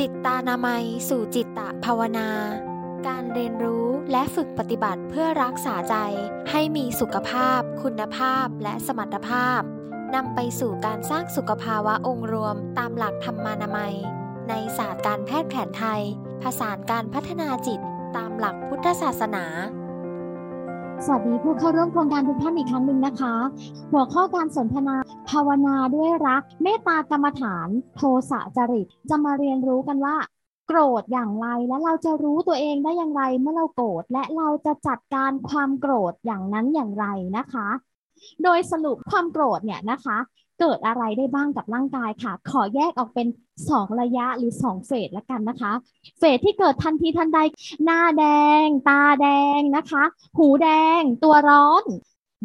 จิตตานามัย สู่จิตตะภาวนา การเรียนรู้และฝึกปฏิบัติเพื่อรักษาใจให้มีสุขภาพ คุณภาพและสมรรถภาพนำไปสู่การสร้างสุขภาวะองค์รวมตามหลักธรรมานามัย ในศาสตร์การแพทย์แผนไทย ผสานการพัฒนาจิตตามหลักพุทธศาสนา สวัสดีผู้เข้าร่วมโครงการทุกท่านอีกครั้งหนึ่งนะคะ หัวข้อการสนทนาภาวนาด้วยรัก เมตตากรรมฐาน โทสะจริต จะมาเรียนรู้กันว่า โกรธอย่างไรและเราจะรู้ตัวเองได้อย่างไรเมื่อเราโกรธและเราจะจัดการความโกรธอย่างนั้นอย่างไรนะคะ โดยสรุปความโกรธเนี่ยนะคะ เกิดอะไรได้บ้างกับร่างกายค่ะ ขอแยกออกเป็น 2 ระยะหรือ 2 เฟสละกันนะคะ เฟสที่เกิดทันทีทันใด หน้าแดง ตาแดงนะคะ หูแดง ตัวร้อน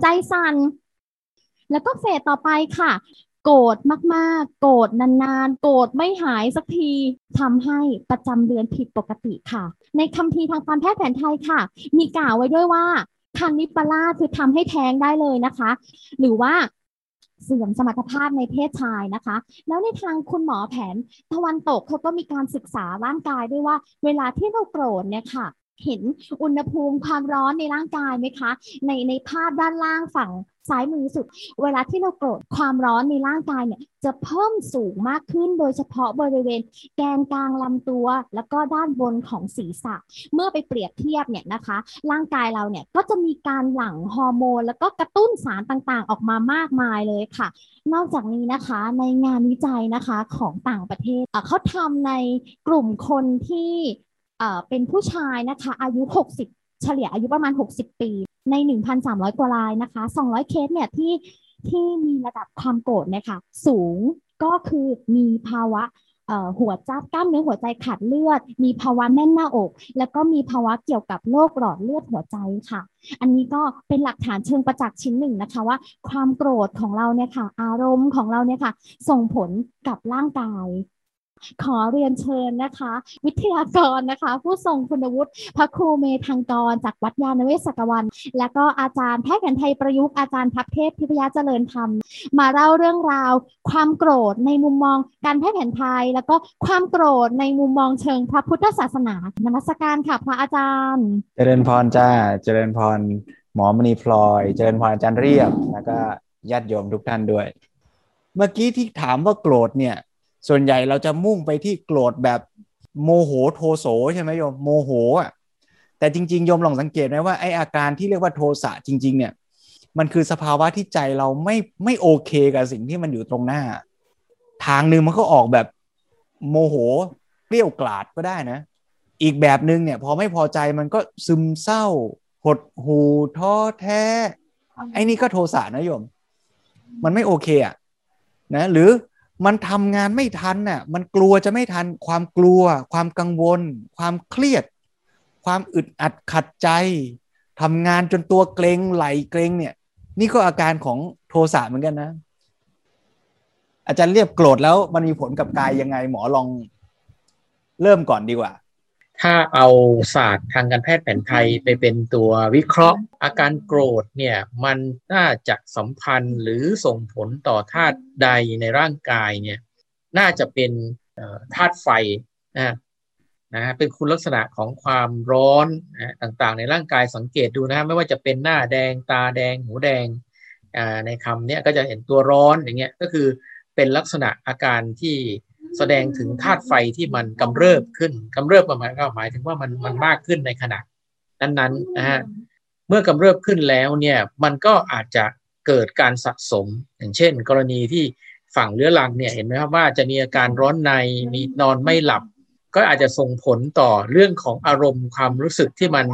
ใจสั่นแล้วก็เฟสต่อไปค่ะ โกรธมากๆ โกรธนานๆ โกรธไม่หายสักทีทำให้ประจำเดือนผิดปกติค่ะ ในคำพีทางการแพทย์แผนไทยค่ะ มีกล่าวไว้ด้วยว่าทางนิปลาคือทำให้แท้งได้เลยนะคะ หรือว่า เสื่อมสมรรถภาพในเพศชายนะคะ แล้วในทางคุณหมอแผนตะวันตกเขาก็มีการศึกษาร่างกายด้วยว่า เวลาที่เราโกรธเนี่ยค่ะเห็นอุณหภูมิความร้อนในร่างกายไหมคะ ในในภาพด้านล่างฝั่ง ซ้ายมือสุด เวลาที่เราโกรธความร้อนในร่างกายเนี่ยจะเพิ่มสูงมากขึ้น โดยเฉพาะบริเวณ แกนกลางลำตัว แล้วก็ด้านบนของศีรษะ เมื่อไปเปรียบเทียบเนี่ยนะคะ ร่างกายเราเนี่ยก็จะมีการหลั่งฮอร์โมน แล้วก็กระตุ้นสารต่างๆ ออกมามากมายเลยค่ะ นอกจากนี้นะคะในงานวิจัยนะคะของต่างประเทศเขาทำในกลุ่มคนที่เป็นผู้ชายนะคะอายุ 60 เฉลี่ยอายุประมาณ 60 ปี ใน 1,300 กว่ารายนะคะ 200 เคสเนี่ยที่ที่มีระดับความโกรธเนี่ยค่ะสูงก็คือมีภาวะหัวใจกล้ามเนื้อหัวใจขาดเลือด มีภาวะแน่นหน้าอก แล้วก็มีภาวะเกี่ยวกับโรคหลอดเลือดหัวใจค่ะ อันนี้ก็เป็นหลักฐานเชิงประจักษ์ชิ้นหนึ่งนะคะว่า ความโกรธของเราเนี่ยค่ะ อารมณ์ของเราเนี่ยค่ะ ส่งผลกับร่างกาย ขอเรียนเชิญนะคะ วิทยากรนะคะ ผู้ทรงคุณวุฒิพระครูเมธังกร จากวัดยาณเวศกวัน และก็อาจารย์แพทย์แผนไทยประยุกต์อาจารย์ทัพเทพพิพยาเจริญธรรม มาเล่าเรื่องราว ความโกรธในมุมมองการแพทย์แผนไทย แล้วก็ความโกรธในมุมมองเชิงพระพุทธศาสนานมัสการค่ะพระอาจารย์ เจริญพรจ้าเจริญพรหมอมณีพลอย เจริญพรอาจารย์เรียบแล้วก็ญาติโยมทุกท่านด้วย เมื่อกี้ที่ถามว่าโกรธเนี่ย ส่วนใหญ่เราจะมุ่งไปที่โกรธแบบโมโหโทโสใช่ไหมโยมโมโหอะแต่จริงๆโยมลองสังเกตไหมว่าไออาการที่เรียกว่าโทสะจริง ๆ เนี่ย มันคือสภาวะที่ใจเราไม่ไม่โอเคกับสิ่งที่มันอยู่ตรงหน้า ทางหนึ่งมันก็ออกแบบโมโหเปรี้ยวกลาดก็ได้นะ อีกแบบหนึ่งเนี่ย พอไม่พอใจมันก็ซึมเศร้า หดหูท้อแท้ ไอ้นี่ก็โทสะนะโยม มันไม่โอเคอะนะหรือ มันทำงานไม่ทันน่ะมันกลัวจะไม่ทัน ความกลัว ความกังวล ความเครียด ความอึดอัดขัดใจทำงานจนตัวเกรงไหลเกรงเนี่ย นี่ก็อาการของโทสะเหมือนกันนะ อาจารย์เรียบโกรธแล้วมันมีผลกับกายยังไงหมอลอง เริ่มก่อนดีกว่า ถ้าเอาศาสตร์ทางการแพทย์แผนไทยไปเป็นตัววิเคราะห์ อาการโกรธเนี่ยมันน่าจะสัมพันธ์หรือส่งผลต่อธาตุใดในร่างกายเนี่ยน่าจะเป็นธาตุไฟนะนะเป็นคุณลักษณะของความร้อนนะต่างๆ ในร่างกายสังเกตดูนะไม่ว่าจะเป็นหน้าแดงตาแดงหูแดงในคำนี้ก็จะเห็นตัวร้อนอย่างเงี้ยก็คือเป็นลักษณะอาการที่ แสดงถึงธาตุไฟที่มันกำเริบขึ้นกำเริบประมาณก็หมายถึงว่ามันมันมากขึ้นในขณะนั้นๆนะฮะเมื่อกำเริบขึ้นแล้วเนี่ยมันก็อาจจะเกิดการสะสม อย่างเช่น กรณีที่ฝั่งเรื้อรังเนี่ยเห็นไหมครับว่าจะมีอาการร้อนในมีนอนไม่หลับ ก็อาจจะส่งผลต่อเรื่องของอารมณ์ความรู้สึกที่มัน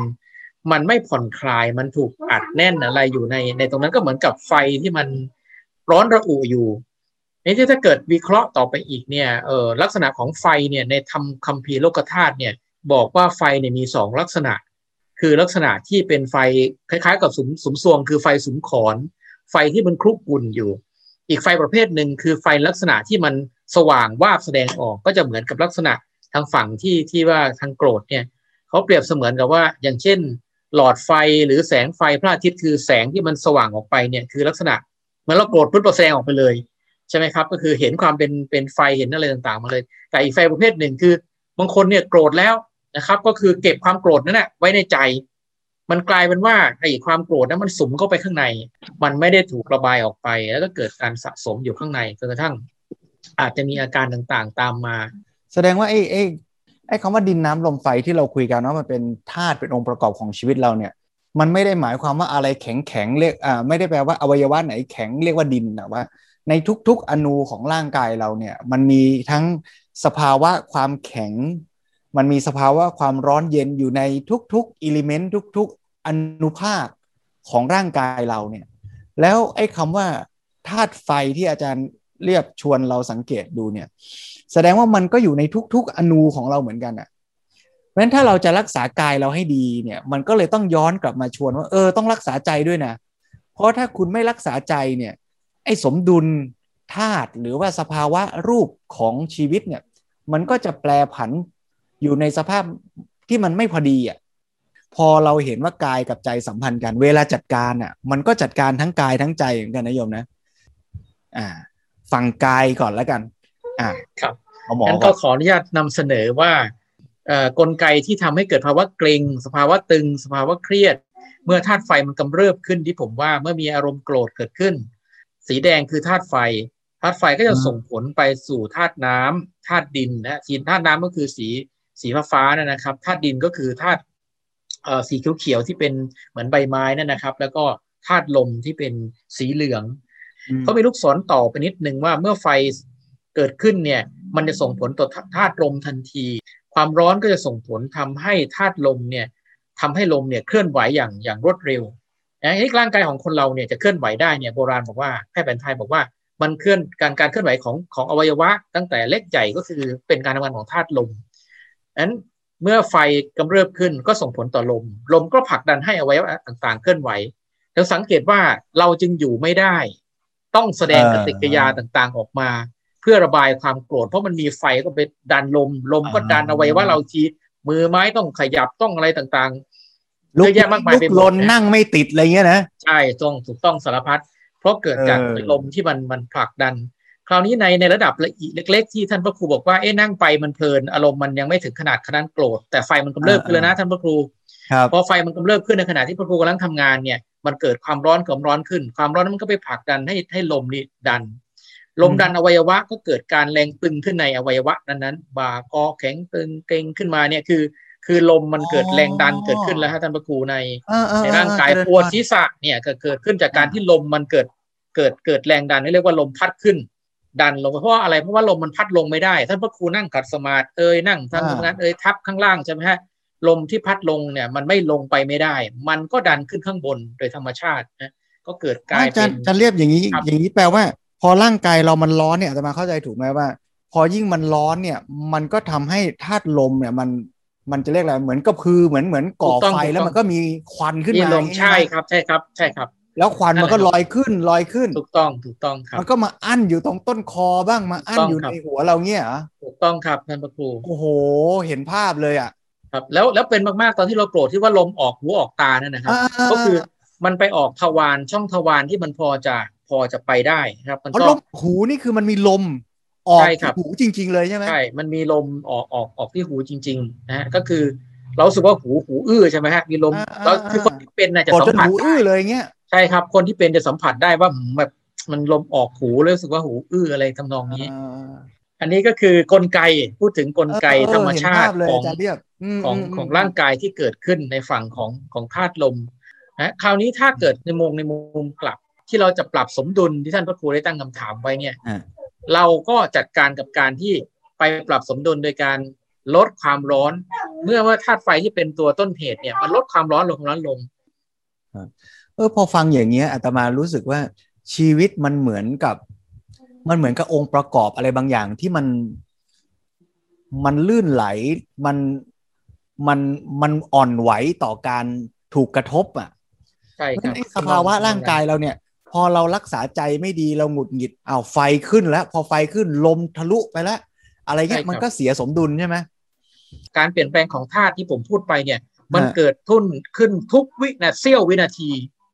มันไม่ผ่อนคลายมันถูกอัดแน่นอะไรอยู่ในในตรงนั้นก็เหมือนกับไฟที่มันร้อนระอุอยู่ นี่ถ้าเกิดวิเคราะห์ต่อไปอีกเนี่ยเออลักษณะของไฟเนี่ยในทำคัมภีร์โลกธาตุเนี่ยบอกว่าไฟเนี่ยมีสองลักษณะ คือลักษณะที่เป็นไฟคล้ายๆ กับสุมสุมซวง คือไฟสุมขอนไฟที่มันคลุกกุ่นอยู่ อีกไฟประเภทหนึ่งคือไฟลักษณะที่มันสว่างวาบแสดงออกก็จะเหมือนกับลักษณะทางฝั่งที่ที่ว่าทางโกรธเนี่ยเขาเปรียบเสมือนกับว่าอย่างเช่น หลอดไฟหรือแสงไฟพระอาทิตย์คือแสงที่มันสว่างออกไปเนี่ยคือลักษณะเหมือนเราโกรธปุ๊บเราแสงออกไปเลย ใช่ไหมครับ ก็คือเห็นความเป็นเป็นไฟเห็นอะไรต่างๆมาเลย แต่อีกไฟประเภทหนึ่งคือบางคนเนี่ยโกรธแล้วนะครับ ก็คือเก็บความโกรธนั่นแหละไว้ในใจ มันกลายเป็นว่าไอ้ความโกรธนั้นมันสุมเข้าไปข้างใน มันไม่ได้ถูกระบายออกไป แล้วก็เกิดการสะสมอยู่ข้างในจนกระทั่ง อาจจะมีอาการต่างๆตามมา แสดงว่าไอ้ไอ้ไอ้คำว่าดินน้ำลมไฟที่เราคุยกันว่ามันเป็นธาตุเป็นองค์ประกอบของชีวิตเราเนี่ย มันไม่ได้หมายความว่าอะไรแข็งแข็งเรียกอ่าไม่ได้แปลว่าอวัยวะไหนแข็งเรียกว่าดินนะว่า ในทุกๆ อนูของร่างกายเราเนี่ย มันมีทั้งสภาวะความแข็ง มันมีสภาวะความร้อนเย็นอยู่ในทุกๆอิเลเมนต์ทุก ๆ อนุภาคของร่างกายเราเนี่ย แล้วไอ้คำว่าธาตุไฟที่อาจารย์เรียบชวนเราสังเกตดูเนี่ย แสดงว่ามันก็อยู่ในทุก ๆ อนูของเราเหมือนกันอะ่ะเพราะฉะนั้นถ้าเราจะรักษากายเราให้ดีเนี่ย มันก็เลยต้องย้อนกลับมาชวนว่า เออต้องรักษาใจด้วยนะ เพราะถ้าคุณไม่รักษาใจเนี่ย ไอ้สมดุลธาตุหรือว่าสภาวะรูปของชีวิตเนี่ย มันก็จะแปลผันอยู่ในสภาพที่มันไม่พอดีอะพอเราเห็นว่ากายกับใจสัมพันธ์กัน เวลาจัดการอะ มันก็จัดการทั้งกายทั้งใจเหมือนกันนะโยมนะ อ่า ฟังกายก่อนแล้วกัน อ่าครับเอาหมองั้นก่ก็อนขออนุญาตนำเสนอว่าเอ่อกลไกที่ทำให้เกิดภาวะเกร็งสภาวะตึง สภาวะเครียด เมื่อธาตุไฟมันกำเริบขึ้นที่ผมว่าเมื่อมีอารมณ์โกรธเกิดขึ้น สีแดงคือธาตุไฟธาตุไฟก็จะส่งผลไปสู่ธาตุน้ำธาตุดินนะสีธาตุน้ำก็คือสีสีฟ้าฟ้าๆนั่นนะครับธาตุดินก็คือธาตุเอ่อสีเขียวๆที่เป็นเหมือนใบไม้นั่นนะครับ แล้วก็ธาตุลมที่เป็นสีเหลืองอืมเขามีลูกศรต่อไปนิดนึงว่าเมื่อไฟเกิดขึ้นเนี่ย มันจะส่งผลต่อธาตุลมทันที ความร้อนก็จะส่งผลทำให้ธาตุลมเนี่ยทำให้ลมเนี่ยเคลื่อนไหวอย่างอย่างรวดเร็ว นะร่างกายของคนเราเนี่ยจะเคลื่อนไหวได้เนี่ยโบราณบอกว่าแพทย์แผนไทยบอกว่ามันเคลื่อนการการเคลื่อนไหวของของอวัยวะ ตั้งแต่เล็กใหญ่ก็คือเป็นการทำงานของธาตุลมนั้นเมื่อไฟกำเริบขึ้นก็ส่งผลต่อลม ลมก็ผลักดันให้อวัยวะต่างๆ เคลื่อนไหวเราสังเกตว่าเราจึงอยู่ไม่ได้ ต้องแสดงปฏิกิริยาต่างๆออกมา เพื่อระบายความโกรธเพราะมันมีไฟก็ไปดันลม ลมก็ดันอวัยวะเราทีมือไม้ต้องขยับต้องอะไรต่างๆ ลุกเยอะแยะมากมายลุไปกหมดลนนะนั่งไม่ติดอะไรเงี้ยนะๆใช่ต้องถูกต้องสารพัดเพราะเกิดจากเออลมที่มันมันผลักดัน คราวนี้ในในระดับละเอียดเล็ก ๆ ที่ท่านพระครูบอกว่าเอ๊ะนั่งไปมันเพลินอารมณ์มันยังไม่ถึงขนาดขนาดโกรธแต่ไฟมันกำเริบขึ้นแล้วนะท่านพระครูครับพอไฟมันกำเริบขึ้นในขณะที่พระครูกำลังทำงานเนี่ยมันเกิดความร้อนความร้อนขึ้น ความร้อนนั้นมันก็ไปผลักดันให้ให้ลมนี่ดัน ลมดันอวัยวะก็เกิดการแรงตึงขึ้นในอวัยวะนั้นๆบ่าคอแข็งตึงเกร็งขึ้นมาเนี่ยคือ คือลมมันเกิดแรงดันเกิดขึ้นแล้วฮะท่านพระครูในเออเออในเออร่างกายเจริญปวดพรศีรษะเนี่ยก็เกิดขึ้นจากการที่ลมมันเกิดเกิดเกิดแรงดันนี่เรียกว่าลมพัดขึ้น ดันลงไปเพราะว่าอะไรเพราะว่าลมมันพัดลงไม่ได้ท่านพระครูนั่งขัดสมาธิเอ่ยนั่งทำงานเอ่ยทับข้างล่างใช่ไหมฮะลมที่พัดลงเนี่ยมันไม่ลงไปไม่ได้ มันก็ดันขึ้นข้างบนโดยธรรมชาตินะก็เกิดกลายอาจาเป็รนย์อาจารย์เรียบอย่างนี้ครับอย่างนี้แปลว่า พอร่างกายเรามันร้อนเนี่ยอาตมาเข้าใจถูกไหมว่า พอยิ่งมันร้อนเนี่ย มันก็ทำให้ธาตุลมเนี่ยมัน มันจะเรียกอะไรเหมือนกระพือเหมือนเหมือนก่อถูกต้องไฟถูกต้องแล้วมันก็มีควันขึ้นมีมาลมอย่างนี้ใช่ไหมครับใช่ครับ ใช่ครับ แล้วควันมันก็นั่นแหละครับลอยขึ้นลอยขึ้น ถูกต้องถูกต้องครับ มันก็มาอั้นอยู่ตรงต้นคอบ้างมาอั้นถูกต้องอยู่ครับในหัวเราเงี้ยเหรอถูกต้องครับท่านพระครูโอ้โห เห็นภาพเลยอะ ครับ แล้วแล้วเป็นมากๆตอนที่เราโกรธที่ว่าลมออกหูออกตานั่นนะครับอ่าก็คือมันไปออกทวารช่องทวารที่มันพอจะพอจะไปได้ครับ มันเพราะก็ลมหูนี่คือมันมีลม ออกใช่ครับหูจริง ๆ เลยใช่ไหมใช่มันมีลมออกออกออกที่หูจริง ๆ นะฮะก็คือ เรารู้สึกว่าหูหูอื้อใช่ไหมฮะมีลมแล้วคือคนที่เป็นน่ะจะกดสัจมนผัสหูอื้อเลยเงี้ยใช่ครับ คนที่เป็นจะสัมผัสได้ว่าหืมแบบมันลมออกหูแล้วรู้สึกว่าหูอื้ออะไรทำนองนี้อ่าอันนี้ก็คือกลไกพูดถึงกลไกเออธรรมชาติเห็นภพเลยของอาจารย์เรียบมของมของร่างกายที่เกิดขึ้นในฝั่งของของธาตุลมนะคราวนี้ถ้าเกิดในมุมในมุมกลับ ที่เราจะปรับสมดุลที่ท่านพระครูได้ตั้งคำถามไว้เนี่ยอ่า เราก็จัดการกับการที่ไปปรับสมดุลโดยการลดความร้อน เมื่อว่าธาตุไฟที่เป็นตัวต้นเหตุเนี่ยมันลดความร้อนลงความร้อนลงเออพอฟังอย่างเงี้ยอาตมารู้สึกว่าชีวิตมันเหมือนกับมันเหมือนกับองค์ประกอบอะไรบางอย่างที่มันมันลื่นไหลมันมันมันอ่อนไหวต่อการถูกกระทบอะใช่เพราะคฉะรับนั้นไอ้สภาวะร่างกายเราเนี่ย พอเรารักษาใจไม่ดีเราหงุดหงิดอ้าวไฟขึ้นแล้ว พอไฟขึ้นลมทะลุไปแล้ว อะไรเงี้ยมันก็เสียสมดุลใช่ไหมการเปลี่ยนแปลงของธาตุที่ผมพูดไปเนี่ย มันฮะเกิดทุนขึ้นทุกวินาทีเสี้ยววินาที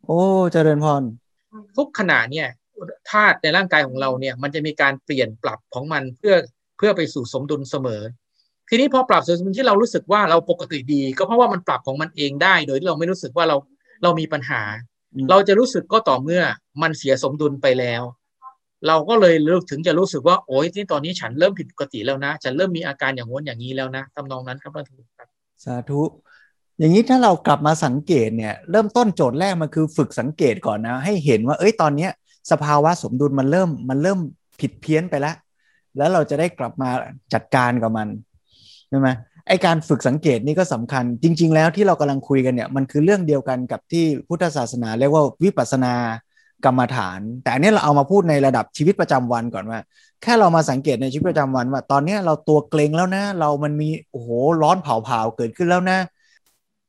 โอ้เจริญพรทุกขณะเนี่ยธาตุในร่างกายของเราเนี่ย มันจะมีการเปลี่ยนปรับของมันเพื่อเพื่อไปสู่สมดุลเสมอ ทีนี้พอปรับสมดุลที่เรารู้สึกว่าเราปกติดี ก็เพราะว่ามันปรับของมันเองได้ โดยที่เราไม่รู้สึกว่าเราเรามีปัญหา เราจะรู้สึกก็ต่อเมื่อมันเสียสมดุลไปแล้ว เราก็เลยเลือกถึงจะรู้สึกว่าโอ๊ยที่ตอนนี้ฉันเริ่มผิดปกติแล้วนะ ฉันเริ่มมีอาการอย่างง้นอย่างนี้แล้วนะทำนองนั้นครับพระทูครับสาธุ อย่างนี้ถ้าเรากลับมาสังเกตเนี่ย เริ่มต้นโจทย์แรกมันคือฝึกสังเกตก่อนนะ ให้เห็นว่า เอ้ยตอนเนี้ย สภาวะสมดุลมันเริ่มมันเริ่มผิดเพี้ยนไปแล้วแล้วเราจะได้กลับมาจัดการกับมันใช่ไหม ไอการฝึกสังเกตนี่ก็สำคัญ จริง ๆ แล้วที่เรากำลังคุยกันเนี่ยมันคือเรื่องเดียวกันกับที่พุทธศาสนาเรียกว่าวิปัสสนากรรมฐาน แต่อันนี้เราเอามาพูดในระดับชีวิตประจำวันก่อนว่า แค่เรามาสังเกตในชีวิตประจำวันว่า ตอนนี้เราตัวเกรงแล้วนะ เรามันมีโอ้โหร้อนเผาๆเกิดขึ้นแล้วนะ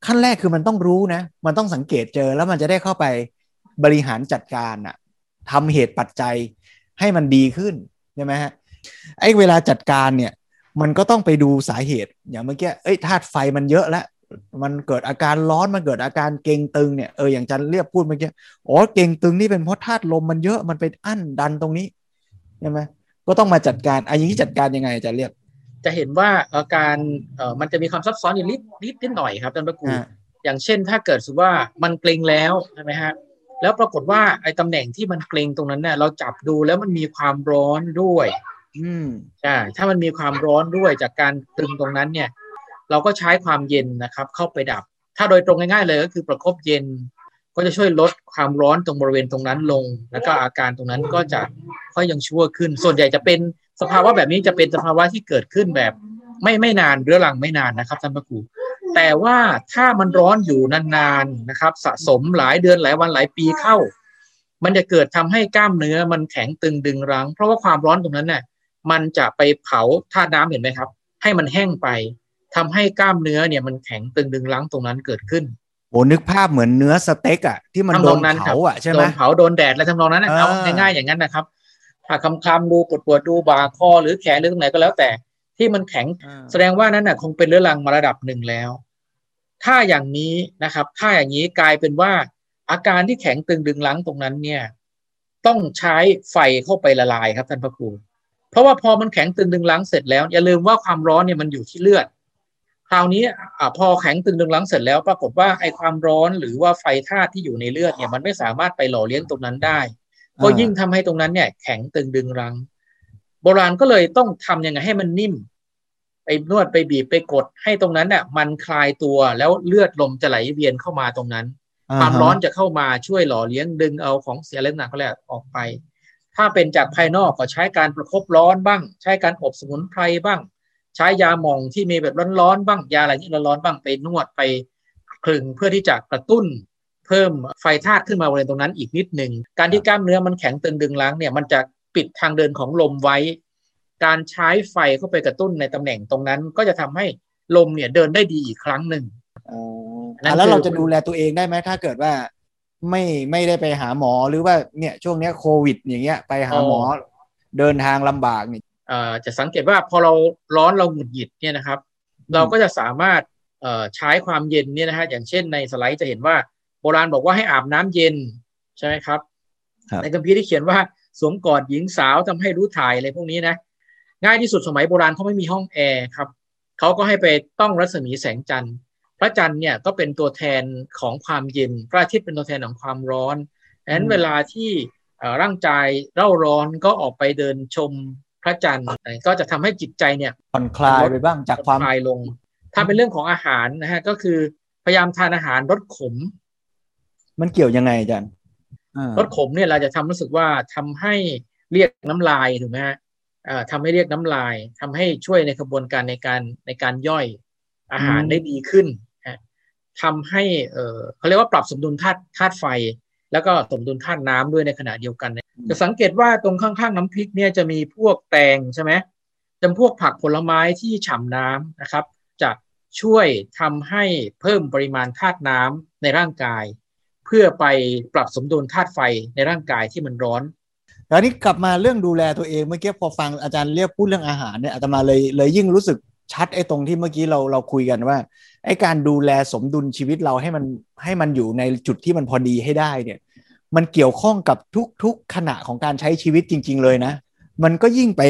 ขั้นแรกคือมันต้องรู้นะ มันต้องสังเกตเจอแล้วมันจะได้เข้าไปบริหารจัดการอะทำเหตุปัจจัยให้มันดีขึ้นใช่ไหมฮะไอ้เวลาจัดการเนี่ย มันก็ต้องไปดูสาเหตุ อย่างเมื่อกี้เอ้ยธาตุไฟมันเยอะแล้วมันเกิดอาการร้อนมันเกิดอาการเกร็งตึงเนี่ยเอออย่างจันเรียบพูดเมื่อกี้อ๋อเกร็งตึงนี่เป็นเพราะธาตุลมมันเยอะมันไปอั้นดันตรงนี้ใช่ไหมก็ต้องมาจัดการอันนี้จัดการยังไงจะเรียบจะเห็นว่าอาการเอ่อมันจะมีความซับซ้อนอยู่นิดนิดนิดหน่อยครับท่านพระครูอ่าอย่างเช่น ถ้าเกิดสมมติว่ามันเกรงแล้วใช่ไหมฮะแล้วปรากฏว่าไอ้ตำแหน่งที่มันเกรงตรงนั้นเนี่ยเราจับดูแล้วมันมีความร้อนด้วย อืมใช่ถ้ามันมีความร้อนด้วยจากการตึงตรงนั้นเนี่ย เราก็ใช้ความเย็นนะครับ เข้าไปดับ ถ้าโดยตรงง่ายๆเลยก็คือประคบเย็น ก็จะช่วยลดความร้อนตรงบริเวณตรงนั้นลง แล้วก็อาการตรงนั้นก็จะค่อยยังชั่วขึ้น ส่วนใหญ่จะเป็นสภาวะแบบนี้จะเป็นสภาวะที่เกิดขึ้นแบบไม่ไม่นานเรื้อรังไม่นานนะครับท่านพระครูแต่ว่าถ้ามันร้อนอยู่นานๆนะครับ สะสมหลายเดือนหลายวันหลายปีเข้า มันจะเกิดทำให้กล้ามเนื้อมันแข็งตึงดึงรั้ง เพราะว่าความร้อนตรงนั้นเนี่ย มันจะไปเผาธาตุน้ำเห็นไหมครับ ให้มันแห้งไปทำให้กล้ามเนื้อเนี่ยมันแข็งตึงดึงรั้งตรงนั้นเกิดขึ้นโอ้นึกภาพเหมือนเนื้อสเต็กอะที่มันทำโดนอนงนั้นครัเผาบอะใช่ไหโดมนเผาโดนแดดอะไรทำนองนั้นนะอ่าเอาง่ายๆอย่างนั้นนะครับถ้าคำคำๆดูปวดปวดๆดูบ่าคอหรือแขนหรือตรงไหนก็แล้วแต่ ที่มันแข็งอ่าแสดงว่านั้นน่ะคงเป็นเรื้อรังมาระดับหนึ่งแล้ว ถ้าอย่างนี้นะครับ ถ้าอย่างนี้กลายเป็นว่า อาการที่แข็งตึงดึงรั้งตรงนั้นเนี่ย ต้องใช้ไฟเข้าไปละลายครับท่านพระครู เพราะว่าพอมันแข็งตึงดึงรังเสร็จแล้วอย่าลืมว่าความร้อนเนี่ยมันอยู่ที่เลือด คราวนี้อพอแข็งตึงดึงรังเสร็จแล้ว ปรากฏว่าไอความร้อนหรือว่าไฟธาตุที่อยู่ในเลือดเนี่ยมันไม่สามารถไปหล่อเลี้ยงตรงนั้นได้ ก็ยิ่งทำให้ตรงนั้นเนี่ย แข็งตึงดึงรังโบราณก็เลยต้องทำยังไงให้มันนิ่ม ไปนวดไปบีบไปกดให้ตรงนั้นเนี่ยมันคลายตัวแล้วเลือดลมจะไหลเวียนเข้ามาตรงนั้นความร้อนจะเข้ามาช่วยหล่อเลี้ยงดึงเอาของเสียเล็กหนักก็แล้วออกไป ถ้าเป็นจากภายนอกก็ใช้การประคบร้อนบ้าง ใช้การอบสมุนไพรบ้าง ใช้ยาหม่องที่มีแบบร้อนๆบ้างยาอะไรที่ร้อนๆบ้างไปนวดไปคลึงเพื่อที่จะกระตุ้น เพิ่มไฟธาตุขึ้นมาบริเวณตรงนั้นอีกนิดหนึ่งการที่กล้ามเนื้อมันแข็งตึงดึงล้างเนี่ยมันจะปิดทางเดินของลมไว้ การใช้ไฟเข้าไปกระตุ้นในตำแหน่งตรงนั้น ก็จะทำให้ลมเนี่ยเดินได้ดีอีกครั้งหนึ่งอ๋อแล้วเราจะดูแลตัวเองได้ไหมถ้าเกิดว่า ไม่ไม่ได้ไปหาหมอหรือว่าเนี่ยช่วงเนี้ยโควิด อย่างเงี้ยไปหาหมอเดินทางลำบากนี่เอ่อจะสังเกตว่าพอเราร้อนเราหงุดหงิดเนี่ยนะครับ เราก็จะสามารถเอ่อใช้ความเย็นเนี่ยนะฮะอย่างเช่นในสไลด์จะเห็นว่าโบราณบอกว่าให้อาบน้ำเย็นใช่ไหมครับครับ ในคัมภีร์ที่เขียนว่าสวมกอดหญิงสาวทำให้รู้ถ่ายอะไรพวกนี้นะง่ายที่สุดสมัยโบราณเขาไม่มีห้องแอร์ครับเขาก็ให้ไปต้องรัศมีแสงจันทร์พ ระจันทร์เนี่ยก็เป็นตัวแทนของความเย็น พระอาทิตย์เป็นตัวแทนของความร้อนดังนั้นเวลาที่เอ่อร่างกายเร่าร้อนก็ออกไปเดินชมพระจันทร์ก็จะทำให้จิตใจเนี่ยผ่อนคลายไปบ้างจากความคลายลง ถ้าเป็นเรื่องของอาหารนะฮะก็คือพยายามทานอาหารรสขม มันเกี่ยวยังไงอาจารย์อ่ารสขมเนี่ยเราจะทำรู้สึกว่าทำให้เรียกน้ำลายถูกไหมฮะเอ่อทำให้เรียกน้ำลายทำให้ช่วยในกระบวนการในการในการย่อยอาหารได้ดีขึ้นฮะ ทำให้เอ่อเขาเรียกว่าปรับสมดุลธาตุธาตุไฟ แล้วก็สมดุลธาตุน้ำด้วยในขณะเดียวกันเนี่ยจะสังเกตว่าตรงข้างๆน้ำพริกเนี่ยจะมีพวกแตงใช่ไหมจำพวกผักผลไม้ที่ฉ่ำน้ำนะครับ จะช่วยทำให้เพิ่มปริมาณธาตุน้ำในร่างกาย เพื่อไปปรับสมดุลธาตุไฟในร่างกายที่มันร้อนแล้วนี่กลับมาเรื่องดูแลตัวเองเมื่อกี้พอฟังอาจารย์เรียกพูดเรื่องอาหารเนี่ยอาตมาเลยเลยยิ่งรู้สึก ชัดไอ้ตรงที่เมื่อกี้เราเราคุยกันว่าไอ้การดูแลสมดุลชีวิตเราให้มันให้มันอยู่ในจุดที่มันพอดีให้ได้เนี่ย มันเกี่ยวข้องกับทุกๆขณะของการใช้ชีวิตจริง ๆ เลยนะ มันก็ยิ่งไป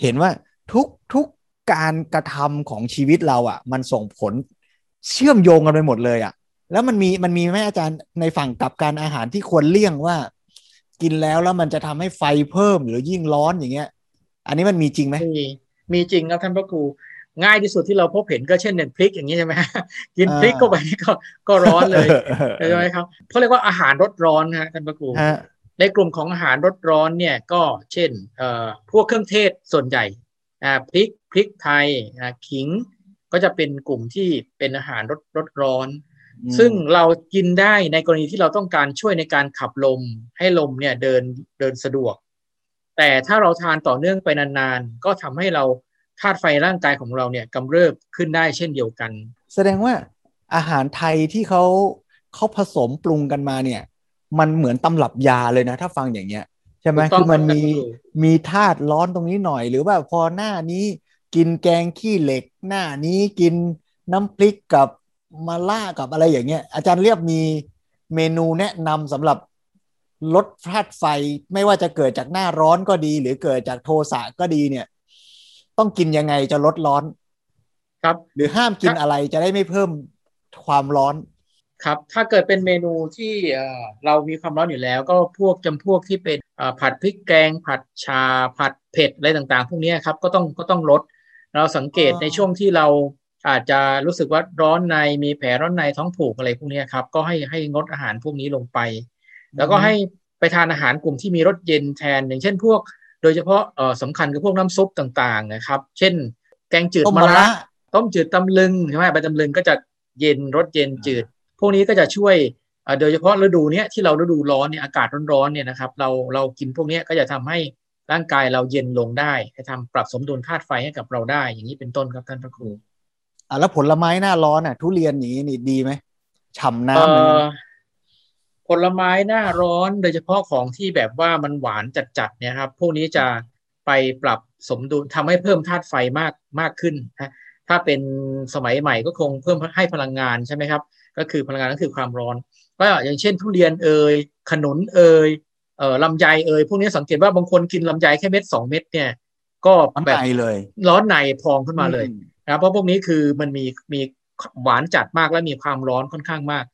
เห็นว่าทุกทุกการกระทำของชีวิตเราอะ่ะ มันส่งผลเชื่อมโยงกันไปหมดเลยอะ่ะ แล้วมันมีมันมีไหมอาจารย์ในฝั่งกับการอาหารที่ควรเลี่ยงว่า กินแล้วแล้วมันจะทำให้ไฟเพิ่มหรือยิ่งร้อนอย่างเงี้ย อันนี้มันมีจริงไหม มีมีจริงครับท่านพระครูง่ายที่สุดที่เราพบเห็นก็เช่นหนึ่งพริกอย่างนี้ใช่ไหมกินพริกเข้าไปก็ก็ร้อนเลยใช่ไหมครับเขาเรียกว่าอาหารรสร้อนนะท่านพระครูฮะในกลุ่มของอาหารรสร้อนเนี่ยก็เช่นเอ่อพวกเครื่องเทศส่วนใหญ่อ่าพริกพริกไทยอ่าขิงก็จะเป็นกลุ่มที่เป็นอาหารรสรสร้อน ซึ่งเรากินได้ในกรณีที่เราต้องการช่วยในการขับลมให้ลมเนี่ยเดินเดินสะดวก แต่ถ้าเราทานต่อเนื่องไปนานๆ ก็ทำให้เราธาตุไฟร่างกายของเราเนี่ยกำเริบขึ้นได้เช่นเดียวกัน แสดงว่าอาหารไทยที่เขาเขาผสมปรุงกันมาเนี่ย มันเหมือนตำรับยาเลยนะ ถ้าฟังอย่างเงี้ยใช่ไหมถูกต้องคือมันครับมีท่านผู้ชมมีธาตุร้อนตรงนี้หน่อย หรือว่าพอหน้านี้กินแกงขี้เหล็ก หน้านี้กินน้ำพริกกับมาล่ากับอะไรอย่างเงี้ยอาจารย์เรียบมีเมนูแนะนำสำหรับ ลดธาตุไฟไม่ว่าจะเกิดจากหน้าร้อนก็ดี หรือเกิดจากโทสะก็ดีเนี่ย ต้องกินยังไงจะลดร้อน ครับ หรือห้ามกินครับอะไรจะได้ไม่เพิ่มความร้อนครับ ถ้าเกิดเป็นเมนูที่เอ่อเรามีความร้อนอยู่แล้ว ก็พวกจำพวกที่เป็นเอ่อผัดพริกแกง ผัดชา ผัดเผ็ดอะไรต่างๆ พวกเนี้ยครับก็ต้องก็ต้องลด เราสังเกตอ๋อในช่วงที่เราอาจจะรู้สึกว่าร้อนในมีแผลร้อนในท้องผูกอะไรพวกเนี้ยครับ ก็ให้ให้งดอาหารพวกนี้ลงไป แล้วก็ให้ไปทานอาหารกลุ่มที่มีรสเย็นแทน อย่างเช่นพวก โดยเฉพาะเอ่อสำคัญคือพวกน้ำซุปต่างๆนะครับ เช่น แกงจืดต้มมะมะระระต้มจืดตำลึงใช่ไหมใบตำลึงก็จะเย็นรสเย็นจืด พวกนี้ก็จะช่วยเอ่อโดยเฉพาะฤดูเนี้ยที่เราฤดูร้อนเนี่ยอากาศร้อนๆเนี่ยนะครับเราเรากินพวกเนี้ยก็จะทำให้ร่างกายเราเย็นลงได้ให้ทำปรับสมดุลธาตุไฟให้กับเราได้ อย่างนี้เป็นต้นครับท่านพระครูอะแล้วผลไม้หน้าร้อนอะ ทุเรียนอย่างนี้นี่ดีไหมฉ่ำเอ่น้ำ ผลไม้หน้าร้อนโดยเฉพาะของที่แบบว่ามันหวานจัดๆเนี่ยครับ พวกนี้จะไปปรับสมดุลทำให้เพิ่มธาตุไฟมากมากขึ้นนะถ้าเป็นสมัยใหม่ก็คงเพิ่มให้พลังงานใช่ไหมครับ ก็คือพลังงานก็คือความร้อน ก็อย่างเช่นทุเรียนเอ่ยขนุนเอ่ยเอ่อลำไยเอ่ยพวกนี้สังเกตว่าบางคนกินลำไยแค่เม็ดสองเม็ดเนี่ย ก็น้ำแบบในเลยร้อนในพองขึ้นมาเลยอืนะครับเพราะพวกนี้คือมันมีมีหวานจัดมากและมีความร้อนค่อนข้างมากทำนอง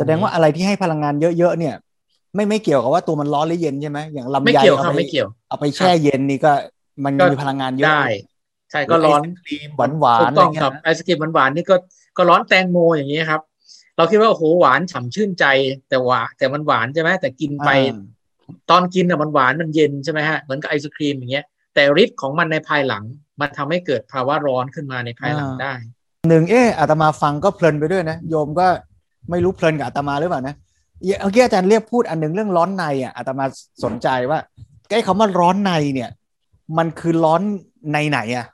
แสดงว่านี้อะไรที่ให้พลังงานเยอะๆเนี่ย ไม่ไม่เกี่ยวกับว่าตัวมันร้อนหรือเย็นใช่ไหมอย่างลำไม่ไยเกี่ยวคเอารับไปไม่เกี่ยว เอาไปแช่เย็นนี่ก็มันก็มีพลังงานเยอะได้ใช่ก็ร้อนหไศครีมหวานหวาถูนกอะไรต้องเงี้คยรับนะไอศกรีมหวานๆนี่ก็ก็ร้อนแตงโมอย่างนี้ครับ เราคิดว่าโอ้โหหวานฉ่ำชื่นใจแต่หวานแต่มันหวานใช่ไหมแต่กินไปอ่าตอนกินอะมันหวานมันเย็นใช่ไหมฮะเหมือนกับไอศครีมอย่างเงี้ย แต่ฤทธิ์ของมันในภายหลัง มันทำให้เกิดภาวะร้อนขึ้นมาในภายหลังได้หนึ่งเอออาตมาฟังก็เพลินไปด้วยนะ โยมก็ ไม่รู้เพลินกับอาตมาหรือเปล่านะเมื่อกี้อาจารย์เรียกพูดอันหนึงเรื่องร้อนในอะอาตมาสนใจว่าไอ้คำว่าร้อนในเนี่ย มันคือร้อนในไหนอะ